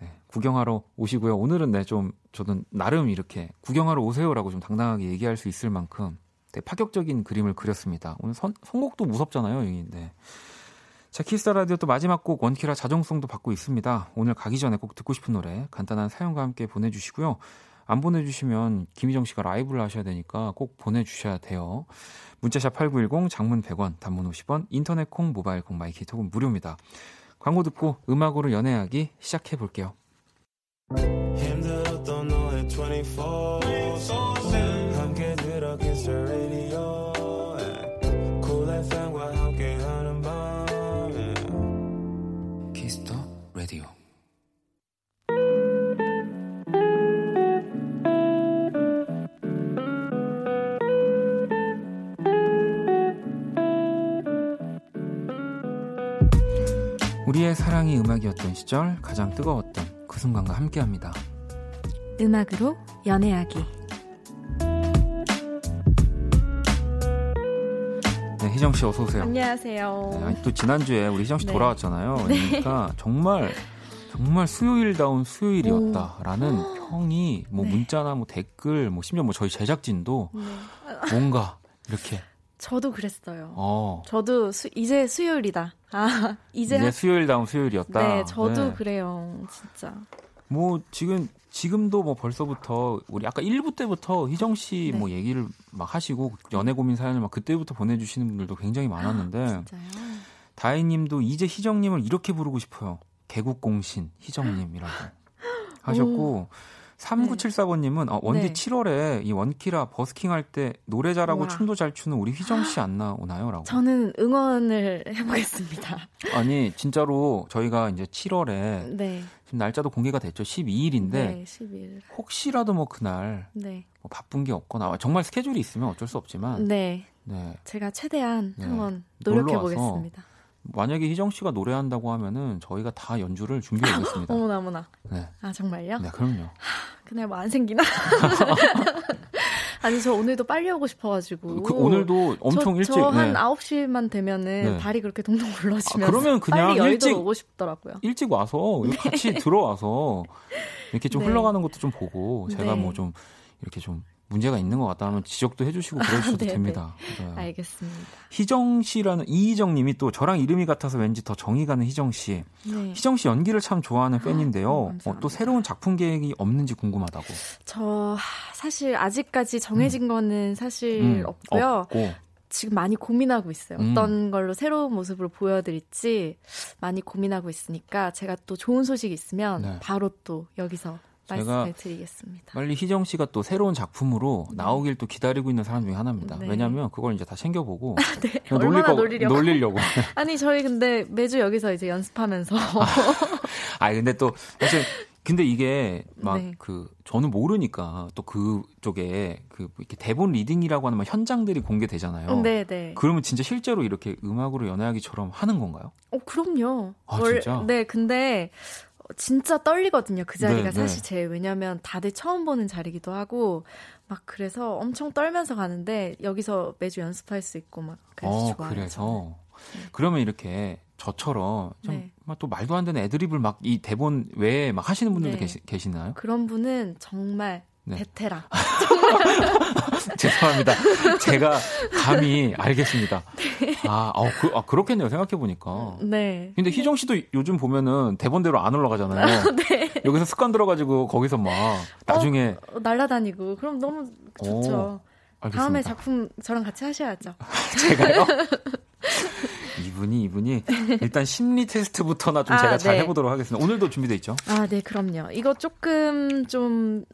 네, 구경하러 오시고요. 오늘은 네, 좀 저는 나름 이렇게 구경하러 오세요라고 좀 당당하게 얘기할 수 있을 만큼 되게 파격적인 그림을 그렸습니다. 오늘 선, 선곡도 무섭잖아요. 네. 자, 키스 더 라디오 또 마지막 곡 원키라 자정송도 받고 있습니다. 오늘 가기 전에 꼭 듣고 싶은 노래 간단한 사연과 함께 보내주시고요. 안 보내주시면 김희정 씨가 라이브를 하셔야 되니까 꼭 보내주셔야 돼요. 문자샵 8910 장문 100원 단문 50원 인터넷 콩 모바일 콩 마이케이 톡은 무료입니다. 광고 듣고 음악으로 연애하기 시작해 볼게요. 우리의 사랑이 음악이었던 시절 가장 뜨거웠던 그 순간과 함께합니다. 음악으로 연애하기. 네, 희정 씨 어서 오세요. 안녕하세요. 네, 아니, 또 지난주에 우리 희정 씨 네. 돌아왔잖아요. 그러니까 정말 정말 수요일다운 수요일이었다라는 평이 뭐 네. 문자나 뭐 댓글 뭐 심지어 뭐 저희 제작진도 네. 뭔가 이렇게 저도 그랬어요. 어 저도 수, 이제 수요일이다. 아, <laughs> 이제 하- 수요일다운 수요일이었다. 네, 저도 네. 그래요. 진짜. 뭐 지금 지금도 뭐 벌써부터 우리 아까 1부 때부터 희정 씨 네. 뭐 얘기를 막 하시고 연애 고민 사연을 막 그때부터 보내 주시는 분들도 굉장히 많았는데 진짜요? 다혜님도 이제 희정 님을 이렇게 부르고 싶어요. 개국공신 희정 님이라고 <laughs> 하셨고 3974번님은 어, 원디 네. 7월에 이 원키라 버스킹 할 때 노래 잘하고 우와. 춤도 잘 추는 우리 희정 씨 안 나오나요?라고. 저는 응원을 해보겠습니다. 아니 진짜로 저희가 이제 7월에 네. 지금 날짜도 공개가 됐죠. 12일인데 네, 10일. 혹시라도 뭐 그날 네. 뭐 바쁜 게 없거나 정말 스케줄이 있으면 어쩔 수 없지만 네. 네. 제가 최대한 네. 한번 놀러 노력해 와서 보겠습니다. 만약에 희정 씨가 노래한다고 하면은 저희가 다 연주를 준비해 오겠습니다. <laughs> 어머나 어머나. 네. 아, 정말요? 네, 그럼요. 그날 뭐 안 생기나? <laughs> 아니, 저 오늘도 빨리 오고 싶어가지고. 그 오늘도 엄청 저, 일찍 저한 네. 9시만 되면은 네. 다리 그렇게 동동 굴러지면서 아, 그러면 그냥 빨리 일찍- 오고 싶더라고요. 일찍 와서 여기 <laughs> 같이 들어와서 이렇게 좀 네. 흘러가는 것도 좀 보고 제가 네. 뭐좀 이렇게 좀 문제가 있는 것 같다 하면 지적도 해주시고 그러셔도 네, 됩니다. 네. 알겠습니다. 희정 씨라는 이희정 님이 또 저랑 이름이 같아서 왠지 더 정이 가는 희정 씨. 네. 희정 씨 연기를 참 좋아하는 팬인데요. 어, 어. 또 새로운 작품 계획이 없는지 궁금하다고. 저 하, 사실 아직까지 정해진 거는 사실 음, 없고요. 없고. 지금 많이 고민하고 있어요. 음. 어떤 걸로 새로운 모습으로 보여드릴지 많이 고민하고 있으니까 제가 또 좋은 소식이 있으면 네. 바로 또 여기서 제가 드리겠습니다. 빨리 희정 씨가 또 새로운 작품으로 나오길 또 기다리고 있는 사람 중에 하나입니다. 네. 왜냐면 그걸 이제 다 챙겨보고 <laughs> 네, 그냥 얼마나 거- 놀리려고. 놀리려고. <laughs> 아니 저희 근데 매주 여기서 이제 연습하면서 아 <laughs> 근데 또 사실 근데 이게 막 네. 그 저는 모르니까 또 그쪽에 그 이렇게 대본 리딩이라고 하는 막 현장들이 공개되잖아요. 네, 네. 그러면 진짜 실제로 이렇게 음악으로 연애하기처럼 하는 건가요? 어, 그럼요. 아, 진짜? 네, 근데 진짜 떨리거든요. 그 자리가 네, 사실 네. 제일 왜냐면 다들 처음 보는 자리기도 하고 막 그래서 엄청 떨면서 가는데 여기서 매주 연습할 수 있고 막 그래서 어, 좋아요. 그래서 그러면 이렇게 저처럼 좀 네. 막또 말도 안 되는 애드립을 막 이 대본 외에 막 하시는 분들도 네. 계시, 계시나요? 그런 분은 정말 네. 베테랑. <laughs> 죄송합니다. 제가 감히 알겠습니다. 아, 어, 그, 아 그렇겠네요. 생각해 보니까. 네. 근데 희정 씨도 요즘 보면은 대본대로 안 올라가잖아요. 네. 여기서 습관 들어가지고 거기서 막 나중에 어, 날아다니고 그럼 너무 좋죠. 알겠습니다. 다음에 작품 저랑 같이 하셔야죠. <laughs> 제가요? 이분이 이분이 일단 심리 테스트부터나 좀 아, 제가 잘 네. 해보도록 하겠습니다. 오늘도 준비돼 있죠? 아, 네, 그럼요. 이거 조금 좀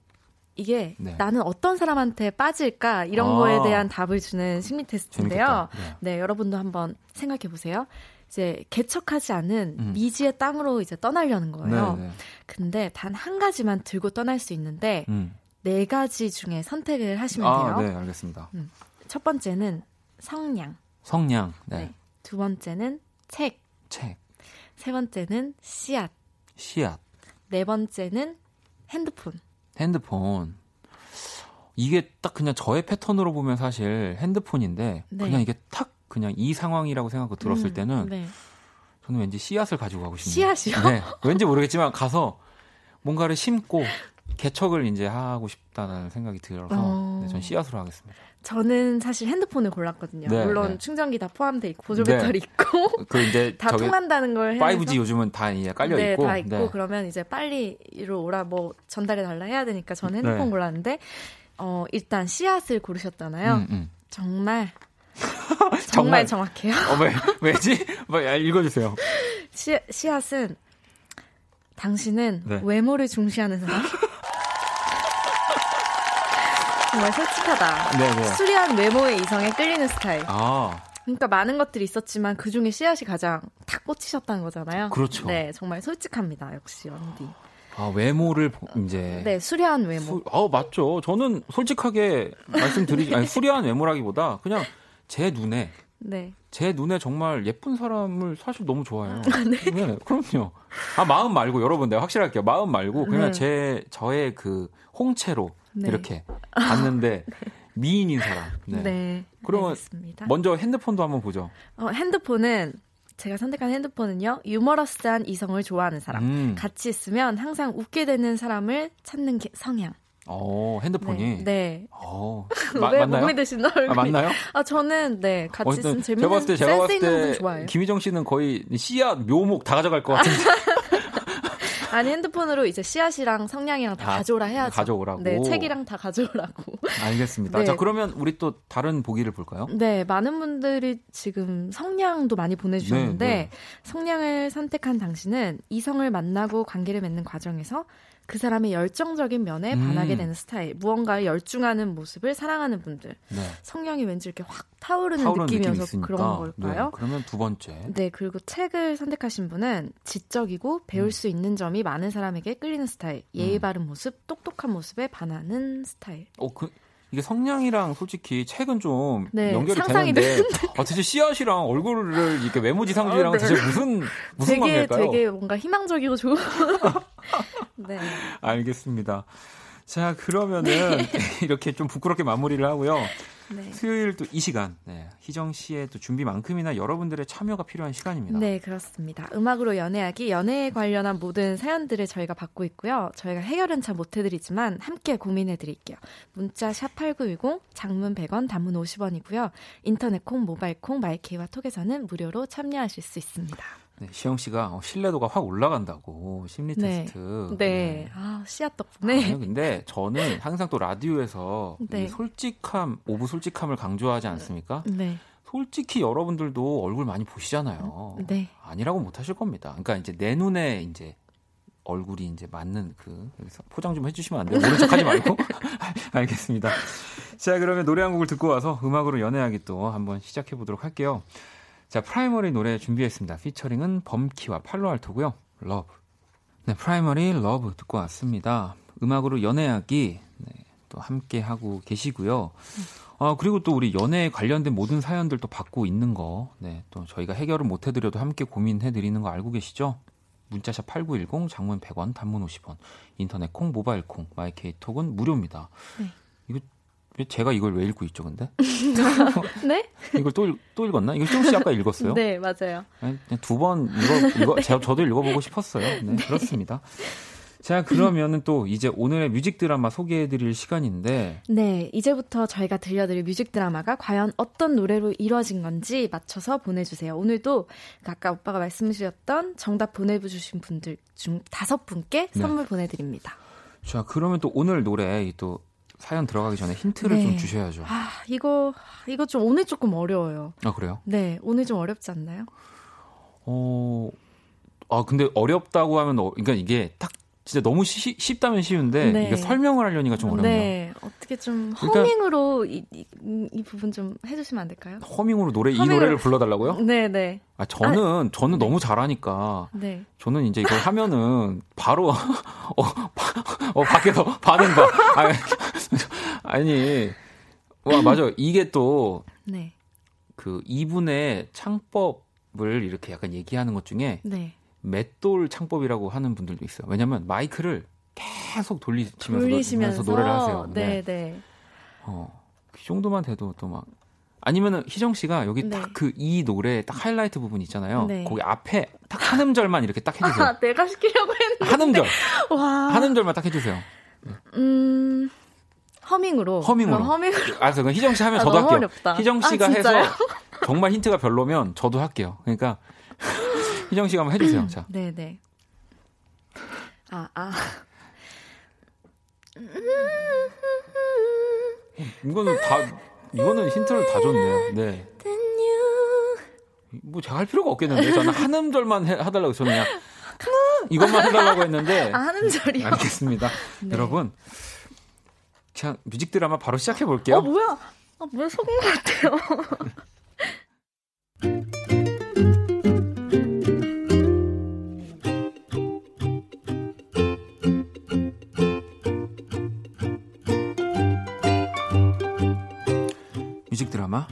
이게 네. 나는 어떤 사람한테 빠질까 이런 아. 거에 대한 답을 주는 심리 테스트인데요. 재밌겠다. 네, 여러분도 한번 생각해 보세요. 이제 개척하지 않은 음. 미지의 땅으로 이제 떠나려는 거예요. 네, 네. 근데 단 한 가지만 들고 떠날 수 있는데 음. 네 가지 중에 선택을 하시면 아, 돼요. 네, 알겠습니다. 첫 번째는 성냥, 성냥, 네. 네. 두 번째는 책, 책, 세 번째는 씨앗, 씨앗, 네 번째는 핸드폰. 핸드폰. 이게 딱 그냥 저의 패턴으로 보면 사실 핸드폰인데 네. 그냥 이게 탁 그냥 이 상황이라고 생각하고 들었을 음, 때는 네. 저는 왠지 씨앗을 가지고 가고 싶네요. 씨앗이요? 네. 왠지 모르겠지만 가서 뭔가를 심고 개척을 이제 하고 싶다는 생각이 들어서 어. 네, 전 씨앗으로 하겠습니다. 저는 사실 핸드폰을 골랐거든요. 네, 물론 네. 충전기 다 포함돼 있고 보조 네. 배터리 있고 그 이제 <laughs> 다 통한다는 걸 해서 5G 요즘은 다 이제 깔려 네, 있고 다 있고 네. 그러면 이제 빨리 이로 오라 뭐 전달해 달라 해야 되니까 저는 핸드폰 네. 골랐는데 어 일단 씨앗을 고르셨잖아요. 음, 음. 정말 <laughs> 정말. 정말 정확해요. 어, 왜, 왜지? 뭐, 야, 읽어주세요. <laughs> 씨, 씨앗은 당신은 네. 외모를 중시하는 사람. 정말 솔직하다. 네, 네. 수려한 외모의 이성에 끌리는 스타일. 아, 그러니까 많은 것들이 있었지만 그 중에 씨앗이 가장 탁 꽂히셨다는 거잖아요. 그렇죠. 네, 정말 솔직합니다. 역시 언디. 아 외모를 보- 이제. 네, 수려한 외모. 수, 아 맞죠. 저는 솔직하게 말씀드리지, 아니, 수려한 외모라기보다 그냥 제 눈에, 네. 제 눈에 정말 예쁜 사람을 사실 너무 좋아해요. 네. 그럼요. 아, 마음 말고, 여러분, 내가 확실할게요. 마음 말고, 그냥 네. 제, 저의 그 홍채로 네. 이렇게 봤는데, <laughs> 미인인 사람. 네. 네. 그러면 알겠습니다. 먼저 핸드폰도 한번 보죠. 어, 핸드폰은 제가 선택한 핸드폰은요. 유머러스한 이성을 좋아하는 사람. 음. 같이 있으면 항상 웃게 되는 사람을 찾는 게 성향. 어, 핸드폰이. 네. 네. 어, <laughs> 마- 왜 맞나요? 못 믿으시는 얼굴이? 아, 맞나요? 아, 저는 네 같이 어쨌든 있으면 재밌는 제가 봤을 때 제가 봤을 때 좋아해요. 김희정 씨는 거의 씨앗 묘목 다 가져갈 것 같은데 <laughs> <laughs> 아니 핸드폰으로 이제 씨앗이랑 성냥이랑 다, 다 가져오라 해야죠. 가져오라고. 네, 책이랑 다 가져오라고. <laughs> 알겠습니다. 네. 자 그러면 우리 또 다른 보기를 볼까요? 네, 많은 분들이 지금 성냥도 많이 보내주셨는데 네, 네. 성냥을 선택한 당신은 이성을 만나고 관계를 맺는 과정에서 그 사람의 열정적인 면에 음. 반하게 되는 스타일, 무언가에 열중하는 모습을 사랑하는 분들. 네. 성냥이 왠지 이렇게 확 타오르는, 타오르는 느낌이 느낌이어서. 그런 걸까요? 네, 그러면 두 번째. 네, 그리고 책을 선택하신 분은 지적이고 배울 음. 수 있는 점이 많은 사람에게 끌리는 스타일, 예의 바른 모습, 똑똑한 모습에 반하는 스타일. 어, 그 이게 성냥이랑 솔직히 책은 좀 네, 연결이 상상이 되는데 아, 대체 씨앗이랑 얼굴을 이렇게 외모지상주의랑 어, 네. 대체 무슨 무슨 되게 관계일까요? 되게 뭔가 희망적이고 좋은. <laughs> 네. 알겠습니다. 자 그러면은 <laughs> 이렇게 좀 부끄럽게 마무리를 하고요. 네. 수요일 또 이 시간 네, 희정 씨의 또 준비만큼이나 여러분들의 참여가 필요한 시간입니다. 네, 그렇습니다. 음악으로 연애하기, 연애에 관련한 모든 사연들을 저희가 받고 있고요. 저희가 해결은 잘 못해드리지만 함께 고민해드릴게요. 문자 샵 8910, 장문 100원, 단문 50원이고요. 인터넷 콩, 모바일 콩, 마이케이 톡에서는 무료로 참여하실 수 있습니다. 네, 시영 씨가 어, 신뢰도가 확 올라간다고 심리 네. 테스트. 네. 아, 씨앗 덕분에. 아니요, 근데 저는 항상 또 라디오에서 네. 이 솔직함, 오브 솔직함을 강조하지 않습니까? 네. 솔직히 여러분들도 얼굴 많이 보시잖아요. 네. 아니라고 못 하실 겁니다. 그러니까 이제 내 눈에 이제 얼굴이 이제 맞는 그 여기서 포장 좀 해주시면 안 돼요? 모른 척하지 말고 <laughs> 알겠습니다. 자 그러면 노래 한 곡을 듣고 와서 음악으로 연애하기 또 한번 시작해 보도록 할게요. 자 프라이머리 노래 준비했습니다. 피처링은 범키와 팔로알토고요. Love. 네 프라이머리 Love 듣고 왔습니다. 음악으로 연애하기 네, 또 함께 하고 계시고요. 아, 그리고 또 우리 연애에 관련된 모든 사연들도 받고 있는 거, 네, 또 저희가 해결을 못 해드려도 함께 고민해드리는 거 알고 계시죠? 문자샵 8910, 장문 100원, 단문 50원, 인터넷 콩, 모바일 콩, 마이케이 톡은 무료입니다. 네. 제가 이걸 왜 읽고 있죠, 근데? <laughs> 네? 이걸 또, 읽- 또 읽었나? 이거 조금씩 아까 읽었어요? 네, 맞아요. 두 번 읽어, 읽어 <laughs> 제가 저도 읽어보고 싶었어요. 네, 그렇습니다. 자, 그러면은 또 이제 오늘의 뮤직 드라마 소개해 드릴 시간인데, 네, 이제부터 저희가 들려드릴 뮤직 드라마가 과연 어떤 노래로 이루어진 건지 맞춰서 보내 주세요. 오늘도 그 아까 오빠가 말씀 주셨던 정답 보내 주신 분들 중 다섯 분께 네. 선물 보내 드립니다. 자, 그러면 또 오늘 노래 이또 사연 들어가기 전에 힌트를 네. 좀 주셔야죠. 아, 이거, 이거 좀 오늘 조금 어려워요. 아, 그래요? 네, 오늘 좀 어렵지 않나요? 어, 아, 근데 어렵다고 하면, 어, 그러니까 이게 딱 진짜 너무 쉬- 쉽다면 쉬운데, 네. 이게 설명을 하려니까 좀 어렵네요. 네, 어떻게 좀 그러니까- 허밍으로 이, 이, 이 부분 좀 해주시면 안 될까요? 허밍으로 노래, 이 허밍으로- 노래를 불러달라고요? <laughs> 네, 네, 아, 저는, 저는 너무 잘하니까, 네. 저는 이제 이걸 하면은, 바로, <laughs> 어, 바- 어, 밖에서 반응가. 아니, <laughs> 아니, 와, 맞아. 이게 또, 네, 그, 이분의 창법을 이렇게 약간 얘기하는 것 중에, 네. 맷돌 창법이라고 하는 분들도 있어요. 왜냐면 마이크를 계속 돌리시면서, 돌리시면서 노래를 하세요. 네, 네. 어, 그 정도만 돼도 또 막. 아니면은 희정 씨가 여기 네. 딱그 이 노래 딱 하이라이트 부분 있잖아요. 네. 거기 앞에 딱 한 음절만 이렇게 딱 해주세요. 아, 내가 시키려고 했는데. 한 음절, <laughs> 와. 한 음절만 딱 해주세요. 음, 허밍으로. 허밍으로. 그럼 허밍으로. 알았어, 그럼 희정 씨 하면 아, 저도 할게요. 어렵다. 희정 씨가 아, 해서? 정말 힌트가 별로면 저도 할게요. 그러니까 <laughs> 희정 씨가 한번 해주세요. 자, 네 네. 아, 아. 이거는 다 이거는 힌트를 다 줬네요. 네. 뭐 제가 할 필요가 없겠는데 저는 한 음절만 해, 하달라고 저는 그냥 이것만 해달라고 했는데 아, 하는 절이요? 알겠습니다. 네. 여러분, 자 뮤직 드라마 바로 시작해 볼게요. 어, 뭐야? 아, 뭐야, 속은 것 같아요. <laughs> 뮤직 드라마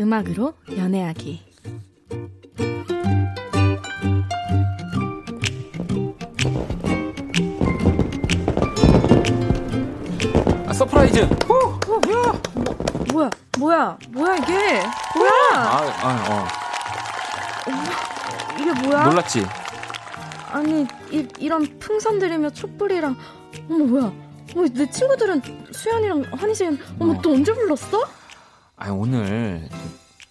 음악으로 연애하기. 아, surprise. 어, 뭐야? 뭐야? 뭐야? 뭐야, 이게? 뭐야? 아, 아, 이게 어. 뭐야? 놀랐지. 아니, 이, 이런 풍선 들이며 촛불이랑. 어머, 뭐야? 어, 내 친구들은 수연이랑 한희진, 어머, 어. 또 언제 불렀어? 아, 오늘 좀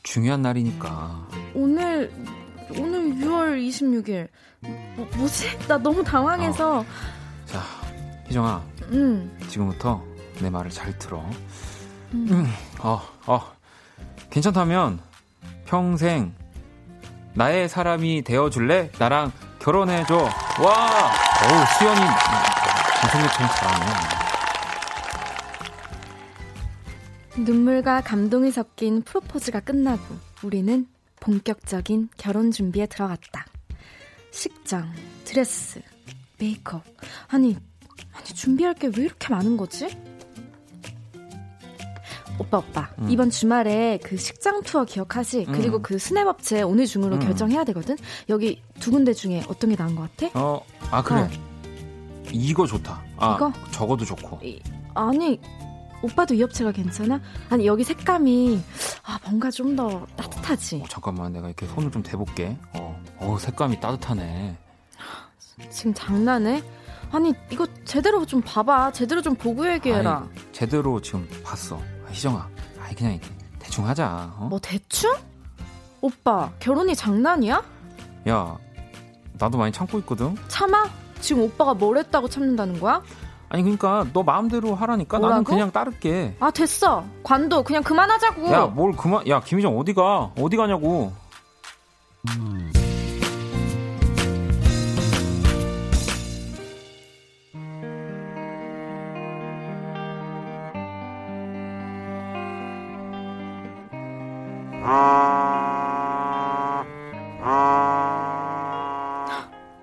중요한 날이니까. 오늘 오늘 6월 26일 뭐, 뭐지? 나 너무 당황해서 자, 희정아, 음, 지금부터 내 말을 잘 들어. 음. 음, 어, 어, 괜찮다면 평생 나의 사람이 되어줄래? 나랑 결혼해줘. 와, 어우 수연이 전성기처럼 잘하네. 눈물과 감동이 섞인 프로포즈가 끝나고 우리는 본격적인 결혼 준비에 들어갔다. 식장, 드레스, 메이크업. 아니, 아니 준비할 게 왜 이렇게 많은 거지? 오빠 오빠 음. 이번 주말에 그 식장 투어 기억하지? 그리고 음. 그 스냅 업체 오늘 중으로 음. 결정해야 되거든. 여기 두 군데 중에 어떤 게 나은 것 같아? 어, 아 그래. 어. 이거 좋다. 아, 이거? 적어도 좋고. 이- 아니 오빠도 이 업체가 괜찮아? 아니 여기 색감이 아 뭔가 좀 더 따뜻하지. 어, 잠깐만 내가 이렇게 손을 좀 대볼게. 어, 어 색감이 따뜻하네. 지금 장난해? 아니 이거 제대로 좀 봐봐. 제대로 좀 보고 얘기해라. 아이, 제대로 지금 봤어. 아, 희정아, 아이 그냥 이렇게 대충 하자. 어? 뭐 대충? 오빠 결혼이 장난이야? 야, 나도 많이 참고 있거든. 참아? 지금 오빠가 뭘 했다고 참는다는 거야? 아니 그러니까 너 마음대로 하라니까 뭐라고? 나는 그냥 따를게. 아 됐어. 관둬. 그냥 그만하자고. 야 뭘 그만. 야 김희정 어디 가? 어디 가냐고.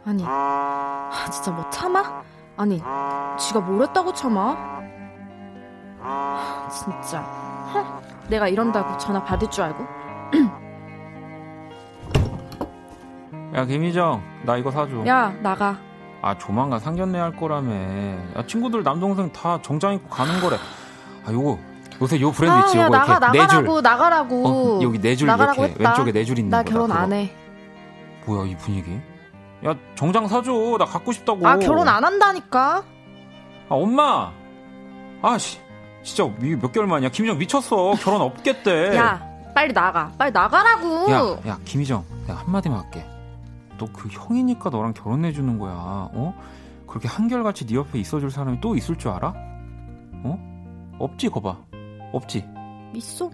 아니, 아, 진짜 뭐 참아? 아니, 지가 뭘 했다고 참아? 아, 진짜. 헉, 내가 이런다고 전화 받을 줄 알고? 야 김희정 나 이거 사줘 야, 나가. 아 조만간 상견례 할 거라며 야 친구들 남동생 다 정장 입고 가는 거래 아 요거 요새 요 브랜드 아, 있지 야, 요거 나가, 이렇게 나가라고, 나가라고. 어, 여기 네 줄 이렇게 했다. 왼쪽에 네 줄 있는 나 거다, 결혼 그거. 안 해. 뭐야 이 분위기 야 정장 사줘 나 갖고 싶다고 아, 결혼 안 한다니까? 아 엄마 아씨 진짜 몇 개월 만이야 김희정 미쳤어 결혼 없겠대 <laughs> 야, 빨리 나가. 빨리 나가라고. 야, 야, 김희정, 내가 한마디만 할게. 너 그 형이니까 너랑 결혼해주는 거야. 어? 그렇게 한결같이 네 옆에 있어줄 사람이 또 있을 줄 알아? 어? 없지, 거봐. 없지. 있어.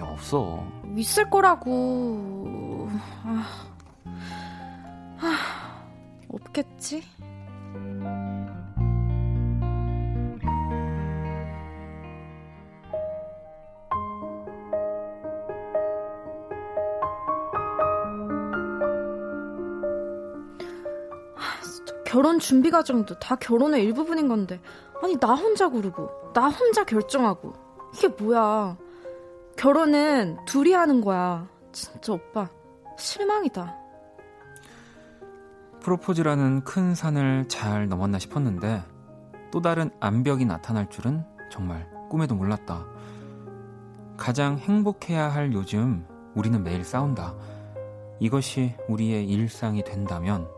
야, 없어. 있을 거라고. 아, 아, 없겠지? 결혼 준비 과정도 다 결혼의 일부분인 건데. 아니 나 혼자 고르고 나 혼자 결정하고. 이게 뭐야? 결혼은 둘이 하는 거야. 진짜 오빠 실망이다 프로포즈라는 큰 산을 잘 넘었나 싶었는데 또 다른 암벽이 나타날 줄은 정말 꿈에도 몰랐다. 가장 행복해야 할 요즘 우리는 매일 싸운다. 이것이 우리의 일상이 된다면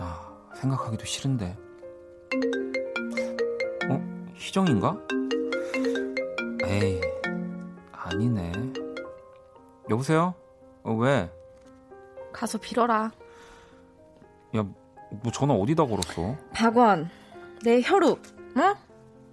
아 생각하기도 싫은데. 어 희정인가? 에이 아니네. 여보세요? 어, 왜? 가서 빌어라 야, 뭐 전화 어디다 걸었어? 박원 내 혈육 어?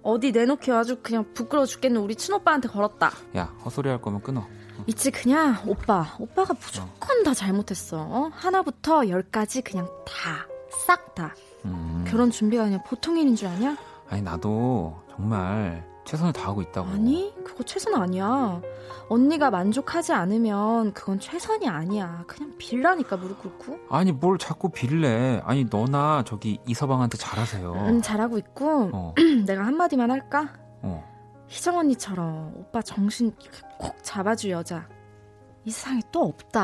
어디 내놓기 아주 그냥 부끄러워 죽겠는 우리 친오빠한테 걸었다 야, 헛소리 할 거면 끊어. 있지 그냥 오빠 오빠가 무조건 다 잘못했어 어? 하나부터 열까지 그냥 다싹다 음. 결혼 준비가 그냥 보통 일인 줄 아냐? 아니, 나도 정말 최선을 다하고 있다고. 아니 그거 최선 아니야 언니가 만족하지 않으면 그건 최선이 아니야 그냥 빌라니까 무릎 꿇고 아니, 뭘 자꾸 빌래. 아니, 너나 저기 이서방한테 잘하세요. 음 잘하고 있고 어, <clears throat> 내가 한마디만 할까? 어. 희정 언니처럼 오빠 정신 콕 잡아줄 여자 이 세상에 또 없다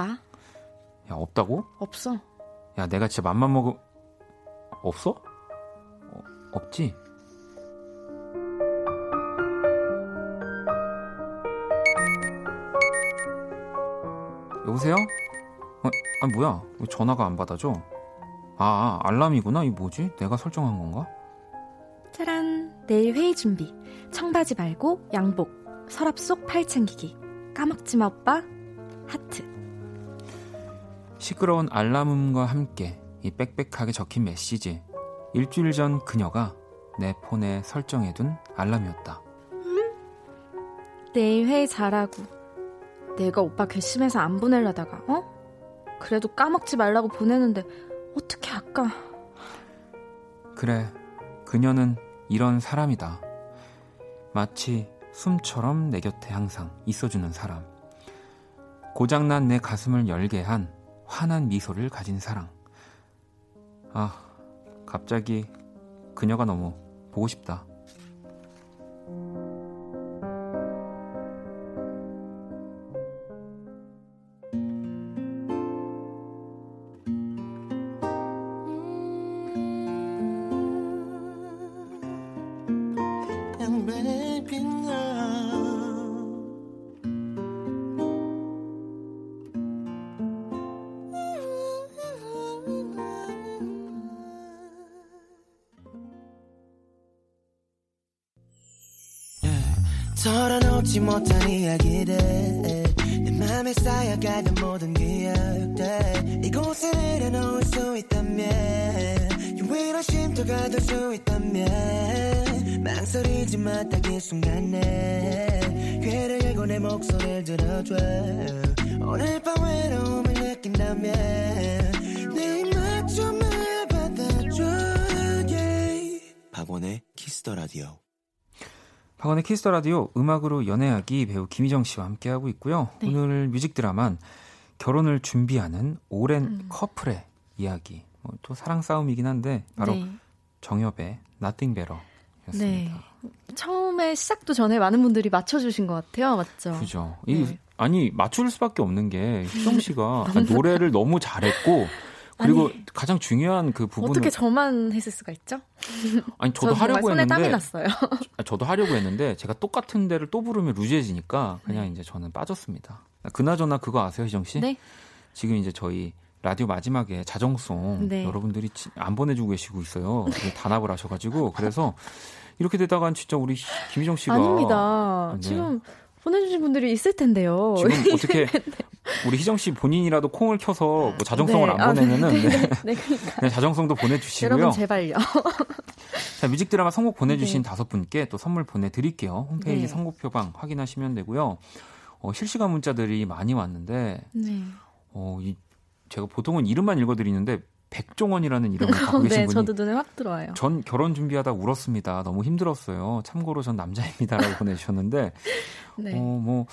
야, 없다고? 없어 야, 내가 진짜 맘만 먹으... 없어? 어, 없지? 여보세요? 어, 아, 뭐야? 왜 전화가 안 받아줘? 아, 알람이구나. 이 뭐지? 내가 설정한 건가? 짜란 내일 회의 준비 청바지 말고 양복 서랍 속 팔 챙기기 까먹지 마 오빠 하트 시끄러운 알람음과 함께 이 빽빽하게 적힌 메시지. 일주일 전 그녀가 내 폰에 설정해둔 알람이었다. 내일 회의 잘하고 내가 오빠 괘씸해서 안 보내려다가 어? 그래도 까먹지 말라고 보내는데 어떻게 아까 그래, 그녀는 이런 사람이다. 마치 숨처럼 내 곁에 항상 있어주는 사람. 고장난 내 가슴을 열게 한 환한 미소를 가진 사랑. 아, 갑자기 그녀가 너무 보고 싶다. 털어놓지 못한 이야기들. 내 맘에 쌓여가던 모든 기억들. 이곳에 내려놓을 수 있다면 유일한 쉼터가 될 수 있다면 망설이지 마 딱 이 순간에 귀를 열고 내 목소리를 들어줘. 오늘 밤 외로움을 느낀다면 내 입맞춤을 받아줘. Yeah. 박원의 키스 더 라디오 박원의 키스 더 라디오 음악으로 연애하기 배우 김희정 씨와 함께하고 있고요. 네. 오늘 뮤직 드라마는 결혼을 준비하는 오랜 음. 커플의 이야기. 뭐 또 사랑 싸움이긴 한데 바로 네. 정엽의 Nothing Better였습니다. 네. 처음에 시작도 전에 많은 분들이 맞춰주신 것 같아요. 맞죠? 그죠. 이, 네. 아니 맞출 수밖에 없는 게 <laughs> 희정 씨가 노래를 너무 잘했고 그리고 가장 중요한 그 부분은 어떻게 저만 했을 수가 있죠? <laughs> 아니 저도 하려고 손에 땀이 했는데 났어요. 아, 저도 하려고 했는데 제가 똑같은 데를 또 부르면 루즈해지니까 그냥 네. 이제 저는 빠졌습니다. 그나저나 그거 아세요, 희정 씨? 네. 지금 이제 저희 라디오 마지막에 자정송 네. 여러분들이 지- 안 보내주고 계시고 있어요. 단합을 하셔가지고 그래서 이렇게 되다간 진짜 우리 김희정 씨가 아닙니다. 네. 지금 보내주신 분들이 있을 텐데요. 지금 <laughs> 어떻게 우리 희정 씨 본인이라도 콩을 켜서 뭐 자정송을 네. 안 아, 보내면은 네, 네. 네, 그러니까. 네, 자정송도 보내주시고요. 여러분 제발요. 자, 뮤직 드라마 선곡 보내주신 네. 다섯 분께 또 선물 보내드릴게요. 홈페이지 네. 선곡표방 확인하시면 되고요. 어, 실시간 문자들이 많이 왔는데, 네. 어, 이, 제가 보통은 이름만 읽어드리는데, 백종원이라는 이름을 갖고 계신 네, 분이 저도 눈에 확 들어와요. 전 결혼 준비하다 울었습니다. 너무 힘들었어요. 참고로 전 남자입니다라고 <laughs> 보내주셨는데, 네. 어, 뭐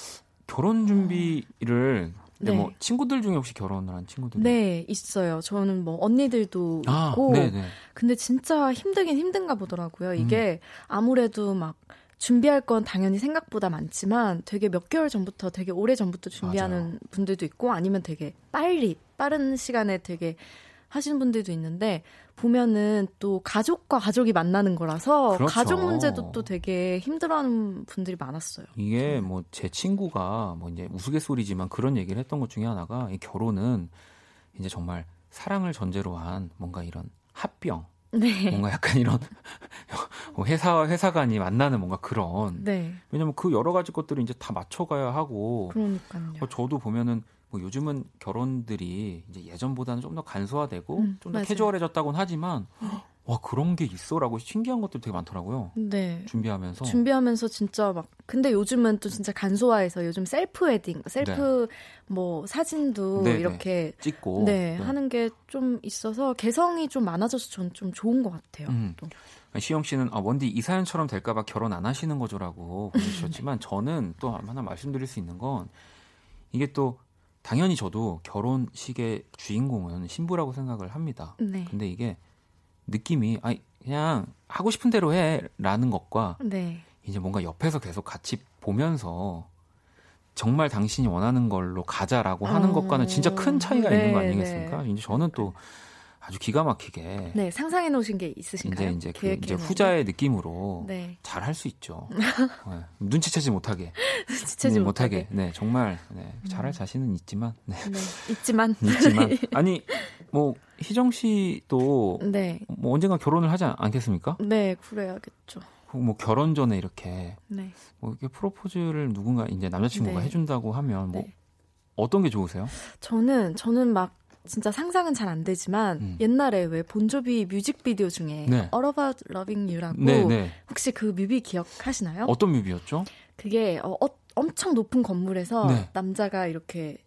결혼 준비를 근데 네. 뭐 친구들 중에 혹시 결혼을 한 친구들? 네, 있어요. 저는 뭐 언니들도 아, 있고, 네네. 근데 진짜 힘들긴 힘든가 보더라고요. 이게 아무래도 막 준비할 건 당연히 생각보다 많지만 되게 몇 개월 전부터 되게 오래 전부터 준비하는 맞아요. 분들도 있고 아니면 되게 빨리 빠른 시간에 되게 하시는 분들도 있는데 보면은 또 가족과 가족이 만나는 거라서 그렇죠. 가족 문제도 또 되게 힘들어하는 분들이 많았어요. 이게 뭐 제 친구가 뭐 이제 우스갯소리지만 그런 얘기를 했던 것 중에 하나가 이 결혼은 이제 정말 사랑을 전제로 한 뭔가 이런 합병, 네. 뭔가 약간 이런 <laughs> 뭐 회사와 회사 간이 만나는 뭔가 그런 네. 왜냐면 그 여러 가지 것들을 이제 다 맞춰가야 하고 그러니까요. 어, 저도 보면은 뭐 요즘은 결혼들이 이제 예전보다는 좀 더 간소화되고 음, 좀더 맞아요. 캐주얼해졌다고는 하지만 <gasps> 와 그런 게 있어라고 신기한 것들 되게 많더라고요. 네. 준비하면서 준비하면서 진짜 막 근데 요즘은 또 진짜 간소화해서 요즘 셀프 웨딩, 셀프 뭐 사진도 네, 네. 이렇게 찍고 네, 하는 게 좀 있어서 개성이 좀 많아져서 전 좀 좋은 것 같아요. 음. 또. 시영 씨는 아, 원디 이 사연처럼 될까봐 결혼 안 하시는 거죠라고 보내주셨지만 저는 또 하나 말씀드릴 수 있는 건 이게 또 당연히 저도 결혼식의 주인공은 신부라고 생각을 합니다. 네. 근데 이게 느낌이 아니 그냥 하고 싶은 대로 해라는 것과 네. 이제 뭔가 옆에서 계속 같이 보면서 정말 당신이 원하는 걸로 가자라고 하는 어, 것과는 진짜 큰 차이가 있는 거 네, 아니겠습니까? 이제 저는 또 아주 기가 막히게 네, 상상해 놓으신 게 있으신가요? 이제 이제 그 이제 후자의 느낌으로 네. 잘할 수 있죠. <laughs> 네. 눈치채지 못하게. <laughs> 지체지 네, 못하게. 네, 정말 네, 잘할 자신은 있지만 네. 네. 있지만 <laughs> 있지만 아니 뭐 희정 씨도 네. 뭐 언젠가 결혼을 하지 않- 않겠습니까? 네, 그래야겠죠. 뭐 결혼 전에 이렇게 네. 뭐 이렇게 프로포즈를 누군가 이제 남자친구가 네. 해준다고 하면 뭐 네. 어떤 게 좋으세요? 저는 저는 막 진짜 상상은 잘 안 되지만 음. 옛날에 왜 본조비 뮤직비디오 중에 네. All About Loving You라고 네, 네. 혹시 그 뮤비 기억하시나요? 어떤 뮤비였죠? 그게 어, 어, 엄청 높은 건물에서 네. 남자가 이렇게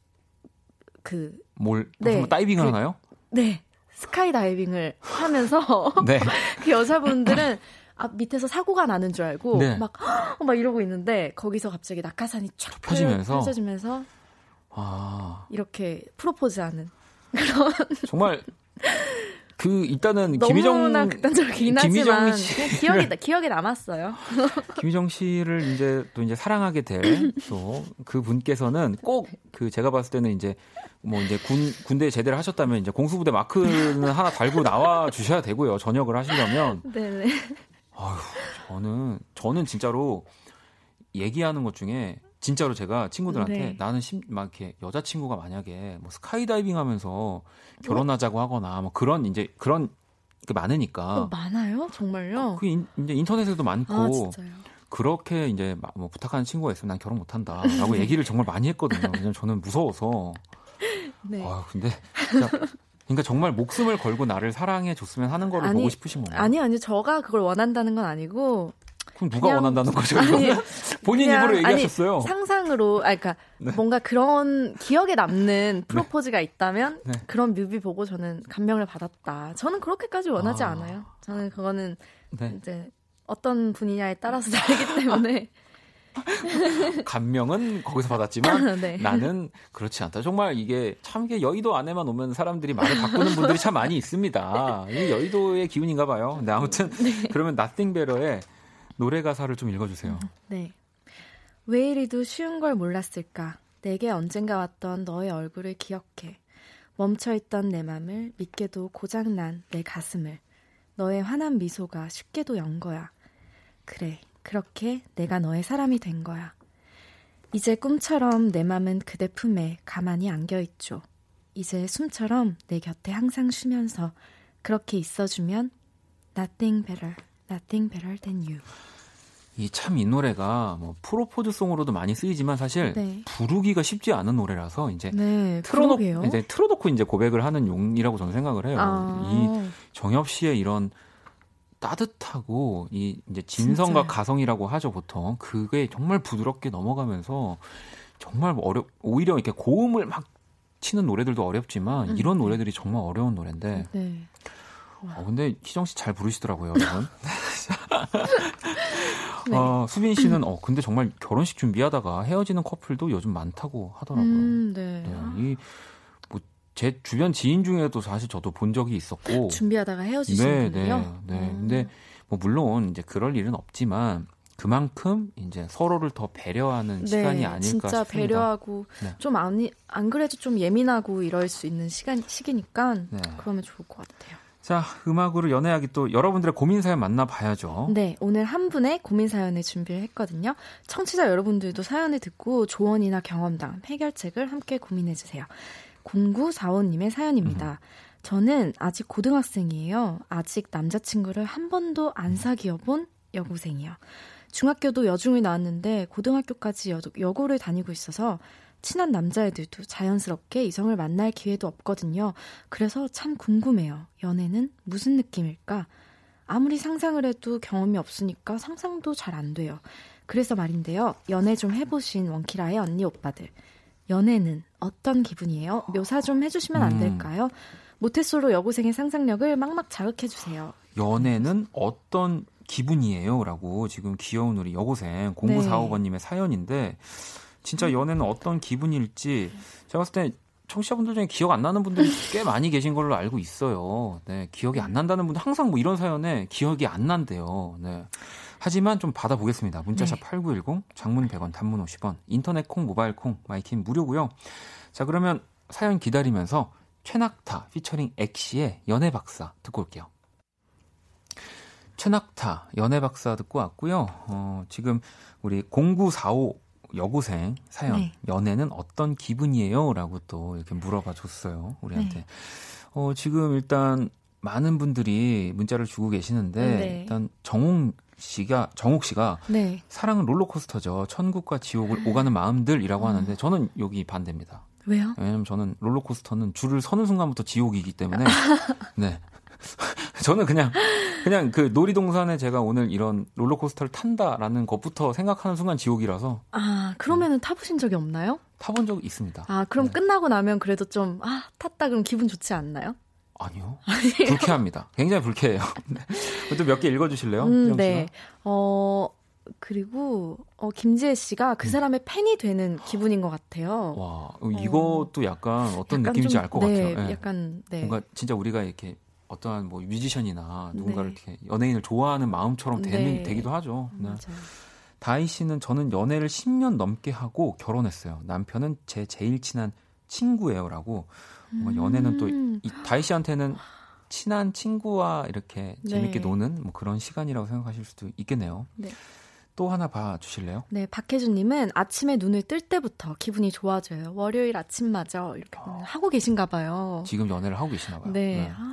그뭘 네, 뭐 다이빙을 그- 하나요? 네. 스카이 다이빙을 하면서 <laughs> 네. <laughs> 그 여자분들은 앞 밑에서 사고가 나는 줄 알고 네. 막, 헉! <gasps> 막 이러고 있는데 거기서 갑자기 낙하산이 쫙 펴지면서? 펼쳐지면서 아 이렇게 프로포즈하는 정말 그 일단은 김희정 극단적이긴 김희정 씨- 그냥 기억이 <laughs> 기억에 남았어요. 김희정 씨를 이제 또 이제 사랑하게 될 또 그 분께서는 꼭 그 제가 봤을 때는 이제 뭐 이제 군 군대에 제대를 하셨다면 이제 공수부대 마크는 <laughs> 하나 달고 나와 주셔야 되고요. 전역을 하시려면 네네. 아휴 저는 저는 진짜로 얘기하는 것 중에 진짜로 제가 친구들한테 네. 나는 심, 막 이렇게 여자친구가 만약에 뭐 스카이다이빙 하면서 결혼하자고 하거나 뭐 그런 이제 그런 게 많으니까 어, 많아요? 정말요? 그 인, 이제 인터넷에도 많고 아? 그렇게 이제 마- 뭐 부탁하는 친구가 있으면 난 결혼 못 한다라고 <laughs> 얘기를 정말 많이 했거든요. 왜냐면 저는 무서워서. <laughs> 네. 아 근데 진짜 그러니까 정말 목숨을 걸고 나를 사랑해 줬으면 하는 거를 아니, 보고 싶으신 거예요. 아니 아니 저가 그걸 원한다는 건 아니고 그럼 누가 그냥- 원한다는 거죠? 아니? <laughs> 본인 그냥- 입으로 아니, 얘기하셨어요. 상상으로 아 그러니까 네. 뭔가 그런 기억에 남는 프로포즈가 있다면 네. 그런 뮤비 보고 저는 감명을 받았다. 저는 그렇게까지 원하지 아. 않아요. 저는 그거는 네. 이제 어떤 분이냐에 따라서 <laughs> 다르기 때문에 <laughs> 감명은 거기서 받았지만 네. 나는 그렇지 않다. 정말 이게 참 이게 여의도 안에만 오면 사람들이 말을 바꾸는 분들이 참 많이 있습니다. 이게 여의도의 기운인가 봐요. 근데 아무튼 그러면 Nothing Better의 노래 가사를 좀 읽어주세요. 네. 왜 이리도 쉬운 걸 몰랐을까? 내게 언젠가 왔던 너의 얼굴을 기억해. 멈춰있던 내 맘을 믿게도 고장난 내 가슴을 너의 환한 미소가 쉽게도 연 거야. 그래, 그렇게 내가 너의 사람이 된 거야. 이제 꿈처럼 내 맘은 그대 품에 가만히 안겨있죠. 이제 숨처럼 내 곁에 항상 쉬면서 그렇게 있어주면 Nothing better, nothing better than you. 이 참 이 노래가 뭐 프로포즈 송으로도 많이 쓰이지만 사실 네. 부르기가 쉽지 않은 노래라서 이제 네, 틀어놓고 그러게요. 이제 틀어놓고 이제 고백을 하는 용이라고 저는 생각을 해요. 아. 이 정엽 씨의 이런 따뜻하고 이 이제 진성과 진짜요. 가성이라고 하죠 보통 그게 정말 부드럽게 넘어가면서 정말 어려 오히려 이렇게 고음을 막 치는 노래들도 어렵지만 음, 이런 네. 노래들이 정말 어려운 노래인데 네. 어, 근데 희정 씨 잘 부르시더라고요 여러분. <laughs> 네. 어, 수빈 씨는 어 근데 정말 결혼식 준비하다가 헤어지는 커플도 요즘 많다고 하더라고요. 음, 네. 네, 이뭐제 주변 지인 중에도 사실 저도 본 적이 있었고 준비하다가 헤어지신 네, 분이요? 네, 네. 음. 근데 뭐 물론 이제 그럴 일은 없지만 그만큼 이제 서로를 더 배려하는 시간이 아닐까 네, 진짜 싶습니다. 배려하고 네. 좀 안, 안 그래도 좀 예민하고 이럴 수 있는 시간 시기니까 네. 그러면 좋을 것 같아요. 자, 음악으로 연애하기 또 여러분들의 고민 사연 만나봐야죠. 네, 오늘 한 분의 고민 사연을 준비를 했거든요. 청취자 여러분들도 사연을 듣고 조언이나 경험담, 해결책을 함께 고민해 주세요. 0945님의 사연입니다. 저는 아직 고등학생이에요. 아직 남자친구를 한 번도 안 사귀어 본 여고생이요. 중학교도 여중을 나왔는데 고등학교까지 여, 여고를 다니고 있어서 친한 남자애들도 자연스럽게 이성을 만날 기회도 없거든요. 그래서 참 궁금해요. 연애는 무슨 느낌일까? 아무리 상상을 해도 경험이 없으니까 상상도 잘 안 돼요. 그래서 말인데요. 연애 좀 해보신 원키라의 언니 오빠들. 연애는 어떤 기분이에요? 묘사 좀 해주시면 안 음. 될까요? 모태솔로 여고생의 상상력을 막막 자극해주세요. 연애는 어떤 기분이에요? 라고 지금 귀여운 우리 여고생 0945번님의 사연인데 진짜 연애는 어떤 기분일지 제가 봤을 때 청취자분들 중에 기억 안 나는 분들이 꽤 많이 계신 걸로 알고 있어요. 네, 기억이 안 난다는 분들 항상 뭐 이런 사연에 기억이 안 난대요. 네. 하지만 좀 받아보겠습니다. 문자샵 네. 8910, 장문 100원, 단문 50원, 인터넷 콩, 모바일 콩, 마이킹 무료고요. 자, 그러면 사연 기다리면서 최낙타 피처링 엑시의 연애 박사 듣고 올게요. 최낙타 연애 박사 듣고 왔고요. 어, 지금 우리 0945 여고생 사연 네. 연애는 어떤 기분이에요?라고 또 이렇게 물어봐 줬어요 우리한테. 네. 어, 지금 일단 많은 분들이 문자를 주고 계시는데 네. 일단 정홍 씨가 정옥 씨가 네. 사랑은 롤러코스터죠. 천국과 지옥을 오가는 마음들이라고 음. 하는데 저는 여기 반대입니다. 왜요? 왜냐면 저는 롤러코스터는 줄을 서는 순간부터 지옥이기 때문에 <laughs> 네. <laughs> 저는 그냥 그냥 그 놀이동산에 제가 오늘 이런 롤러코스터를 탄다라는 것부터 생각하는 순간 지옥이라서 아, 그러면은 타보신 적이 없나요? 타본 적이 있습니다. 아, 그럼 네. 끝나고 나면 그래도 좀, 아, 탔다 그럼 기분 좋지 않나요? 아니요. 불쾌합니다. 굉장히 불쾌해요. <laughs> 네. 또몇 개 읽어주실래요? 음, 네. 어, 그리고, 어, 김지혜 씨가 그 사람의 팬이 되는 기분인 것 같아요. 음. 와, 이것도 약간 어떤 약간 느낌인지 좀- 알것 네, 같아요. 네. 약간, 네. 뭔가 진짜 우리가 이렇게 어떠한 뭐 뮤지션이나 누군가를 네. 이렇게 연예인을 좋아하는 마음처럼 되는, 네. 되기도 하죠. 네. 맞아요. 다희 씨는 저는 연애를 10년 넘게 하고 결혼했어요. 남편은 제 제일 친한 친구예요라고. 뭔가 연애는 또 음. 이 다희 씨한테는 친한 친구와 이렇게 재밌게 네. 노는 뭐 그런 시간이라고 생각하실 수도 있겠네요. 네. 또 하나 봐 주실래요? 네, 박혜준님은 아침에 눈을 뜰 때부터 기분이 좋아져요. 월요일 아침마저 이렇게 하고 계신가 봐요. 지금 연애를 하고 계시나 봐요. 네. 아,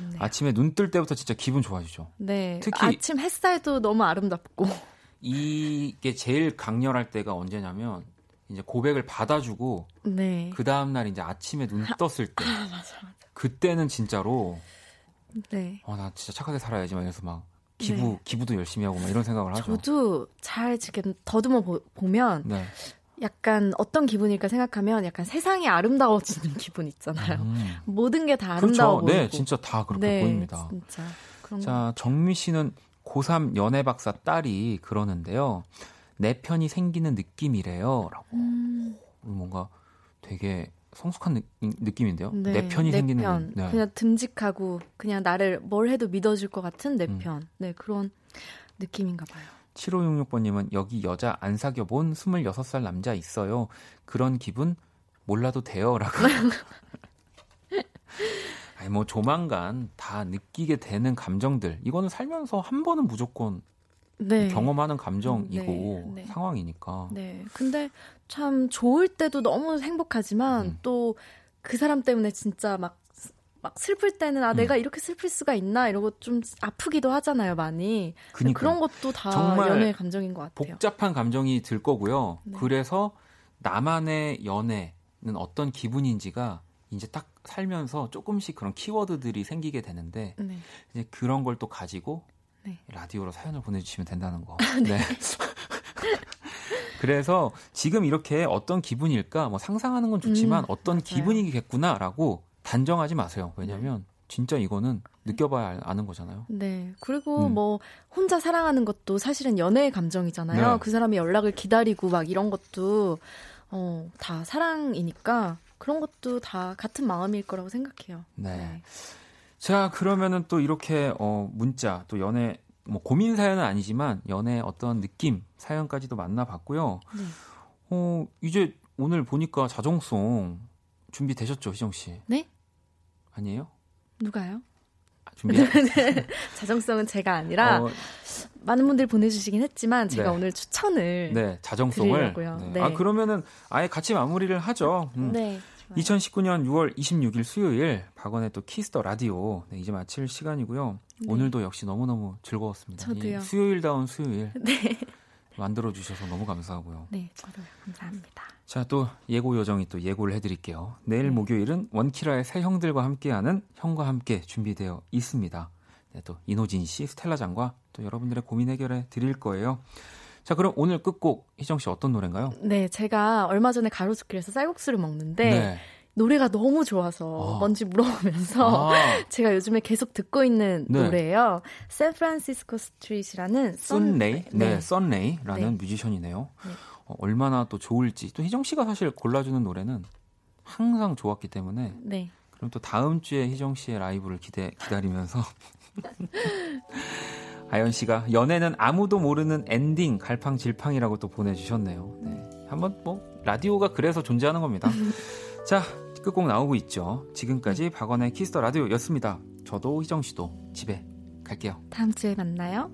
부럽네요. 아침에 눈 뜰 때부터 진짜 기분 좋아지죠. 네. 특히- 아침 햇살도 너무 아름답고. 이게 제일 강렬할 때가 언제냐면 이제 고백을 받아주고 네. 그 다음 날 이제 아침에 눈 떴을 때 맞아, 맞아. 그때는 진짜로 네. 어 나 진짜 착하게 살아야지 막 이래서 막 기부 네. 기부도 열심히 하고 막 이런 생각을 하죠. 저도 잘 지금 더듬어 보, 보면 네. 약간 어떤 기분일까 생각하면 약간 세상이 아름다워지는 <laughs> 기분 있잖아요. 음. 모든 게 다 아름다워 그렇죠. 보이고. 네, 진짜 다 그렇게 네, 보입니다. 진짜. 자, 정미 씨는 고3 연애 박사 딸이 그러는데요. 내 편이 생기는 느낌이래요. 라고. 음, 뭔가 되게 성숙한 느, 느낌인데요. 네, 내 편이 내 생기는 편. 네. 그냥 듬직하고 그냥 나를 뭘 해도 믿어줄 것 같은 내 음. 편. 네, 그런 느낌인가 봐요. 7566번님은 여기 여자 안 사귀어본 26살 남자 있어요. 그런 기분 몰라도 돼요. 라고. <laughs> 아니, 뭐, 조만간 다 느끼게 되는 감정들. 이거는 살면서 한 번은 무조건 네. 경험하는 감정이고 네, 네. 상황이니까. 네. 근데 참 좋을 때도 너무 행복하지만 음. 또그 사람 때문에 진짜 막, 막 슬플 때는 아, 음. 내가 이렇게 슬플 수가 있나 이러고 좀 아프기도 하잖아요, 많이. 그런 것도 다 정말 연애의 감정인 것 같아요. 복잡한 감정이 들 거고요. 네. 그래서 나만의 연애는 어떤 기분인지가 이제 딱 살면서 조금씩 그런 키워드들이 생기게 되는데 네. 이제 그런 걸 또 가지고 네. 라디오로 사연을 보내주시면 된다는 거. <laughs> 네. <laughs> 그래서 지금 이렇게 어떤 기분일까 뭐 상상하는 건 좋지만 음, 어떤 맞아요. 기분이겠구나라고 단정하지 마세요. 왜냐하면 진짜 이거는 느껴봐야 알- 아는 거잖아요. 네. 그리고 음. 뭐 혼자 사랑하는 것도 사실은 연애의 감정이잖아요. 네. 그 사람이 연락을 기다리고 막 이런 것도 어, 다 사랑이니까 그런 것도 다 같은 마음일 거라고 생각해요. 네. 자, 그러면은 또 이렇게 어 문자 또 연애 뭐 고민 사연은 아니지만 연애 어떤 느낌 사연까지도 만나봤고요. 네. 어 이제 오늘 보니까 자정송 준비되셨죠, 희정 씨? 네? 아니에요? 누가요? 아, 준비. <laughs> 자정송은 제가 아니라 어, 많은 분들이 보내주시긴 했지만 제가 네. 오늘 추천을 네. 드리려고요. 네. 네. 아 그러면은 아예 같이 마무리를 하죠. 음. 네. 2019년 6월 26일 수요일 박원의 또 키스 더 라디오 네, 이제 마칠 시간이고요. 네. 오늘도 역시 너무너무 즐거웠습니다. 저도요. 이 수요일다운 수요일 네. 만들어 주셔서 너무 감사하고요. 네, 저도 감사합니다. 자, 또 예고 요정이 또 예고를 해드릴게요. 내일 네. 목요일은 원키라의 새 형들과 함께하는 형과 함께 준비되어 있습니다. 네, 또 이노진 씨, 스텔라 장과 또 여러분들의 고민 해결해 드릴 거예요. 자, 그럼 오늘 끝곡 희정 씨 어떤 노래인가요? 네, 제가 얼마 전에 가로수길에서 쌀국수를 먹는데 네. 노래가 너무 좋아서 아. 뭔지 물어보면서 아, <laughs> 제가 요즘에 계속 듣고 있는 네. 노래예요. 샌프란시스코 스트릿이라는 썬레이, 썬- 네, 썬레이라는 네. 뮤지션이네요. 네. 어, 얼마나 또 좋을지 또 희정 씨가 사실 골라주는 노래는 항상 좋았기 때문에 네. 그럼 또 다음 주에 희정 씨의 라이브를 기대 기다리면서 <laughs> 아연 씨가 연애는 아무도 모르는 엔딩 갈팡질팡이라고 또 보내주셨네요. 네. 한번 뭐 라디오가 그래서 존재하는 겁니다. <laughs> 자 끝곡 나오고 있죠. 지금까지 박원의 키스 더 라디오였습니다. 저도 희정 씨도 집에 갈게요. 다음 주에 만나요.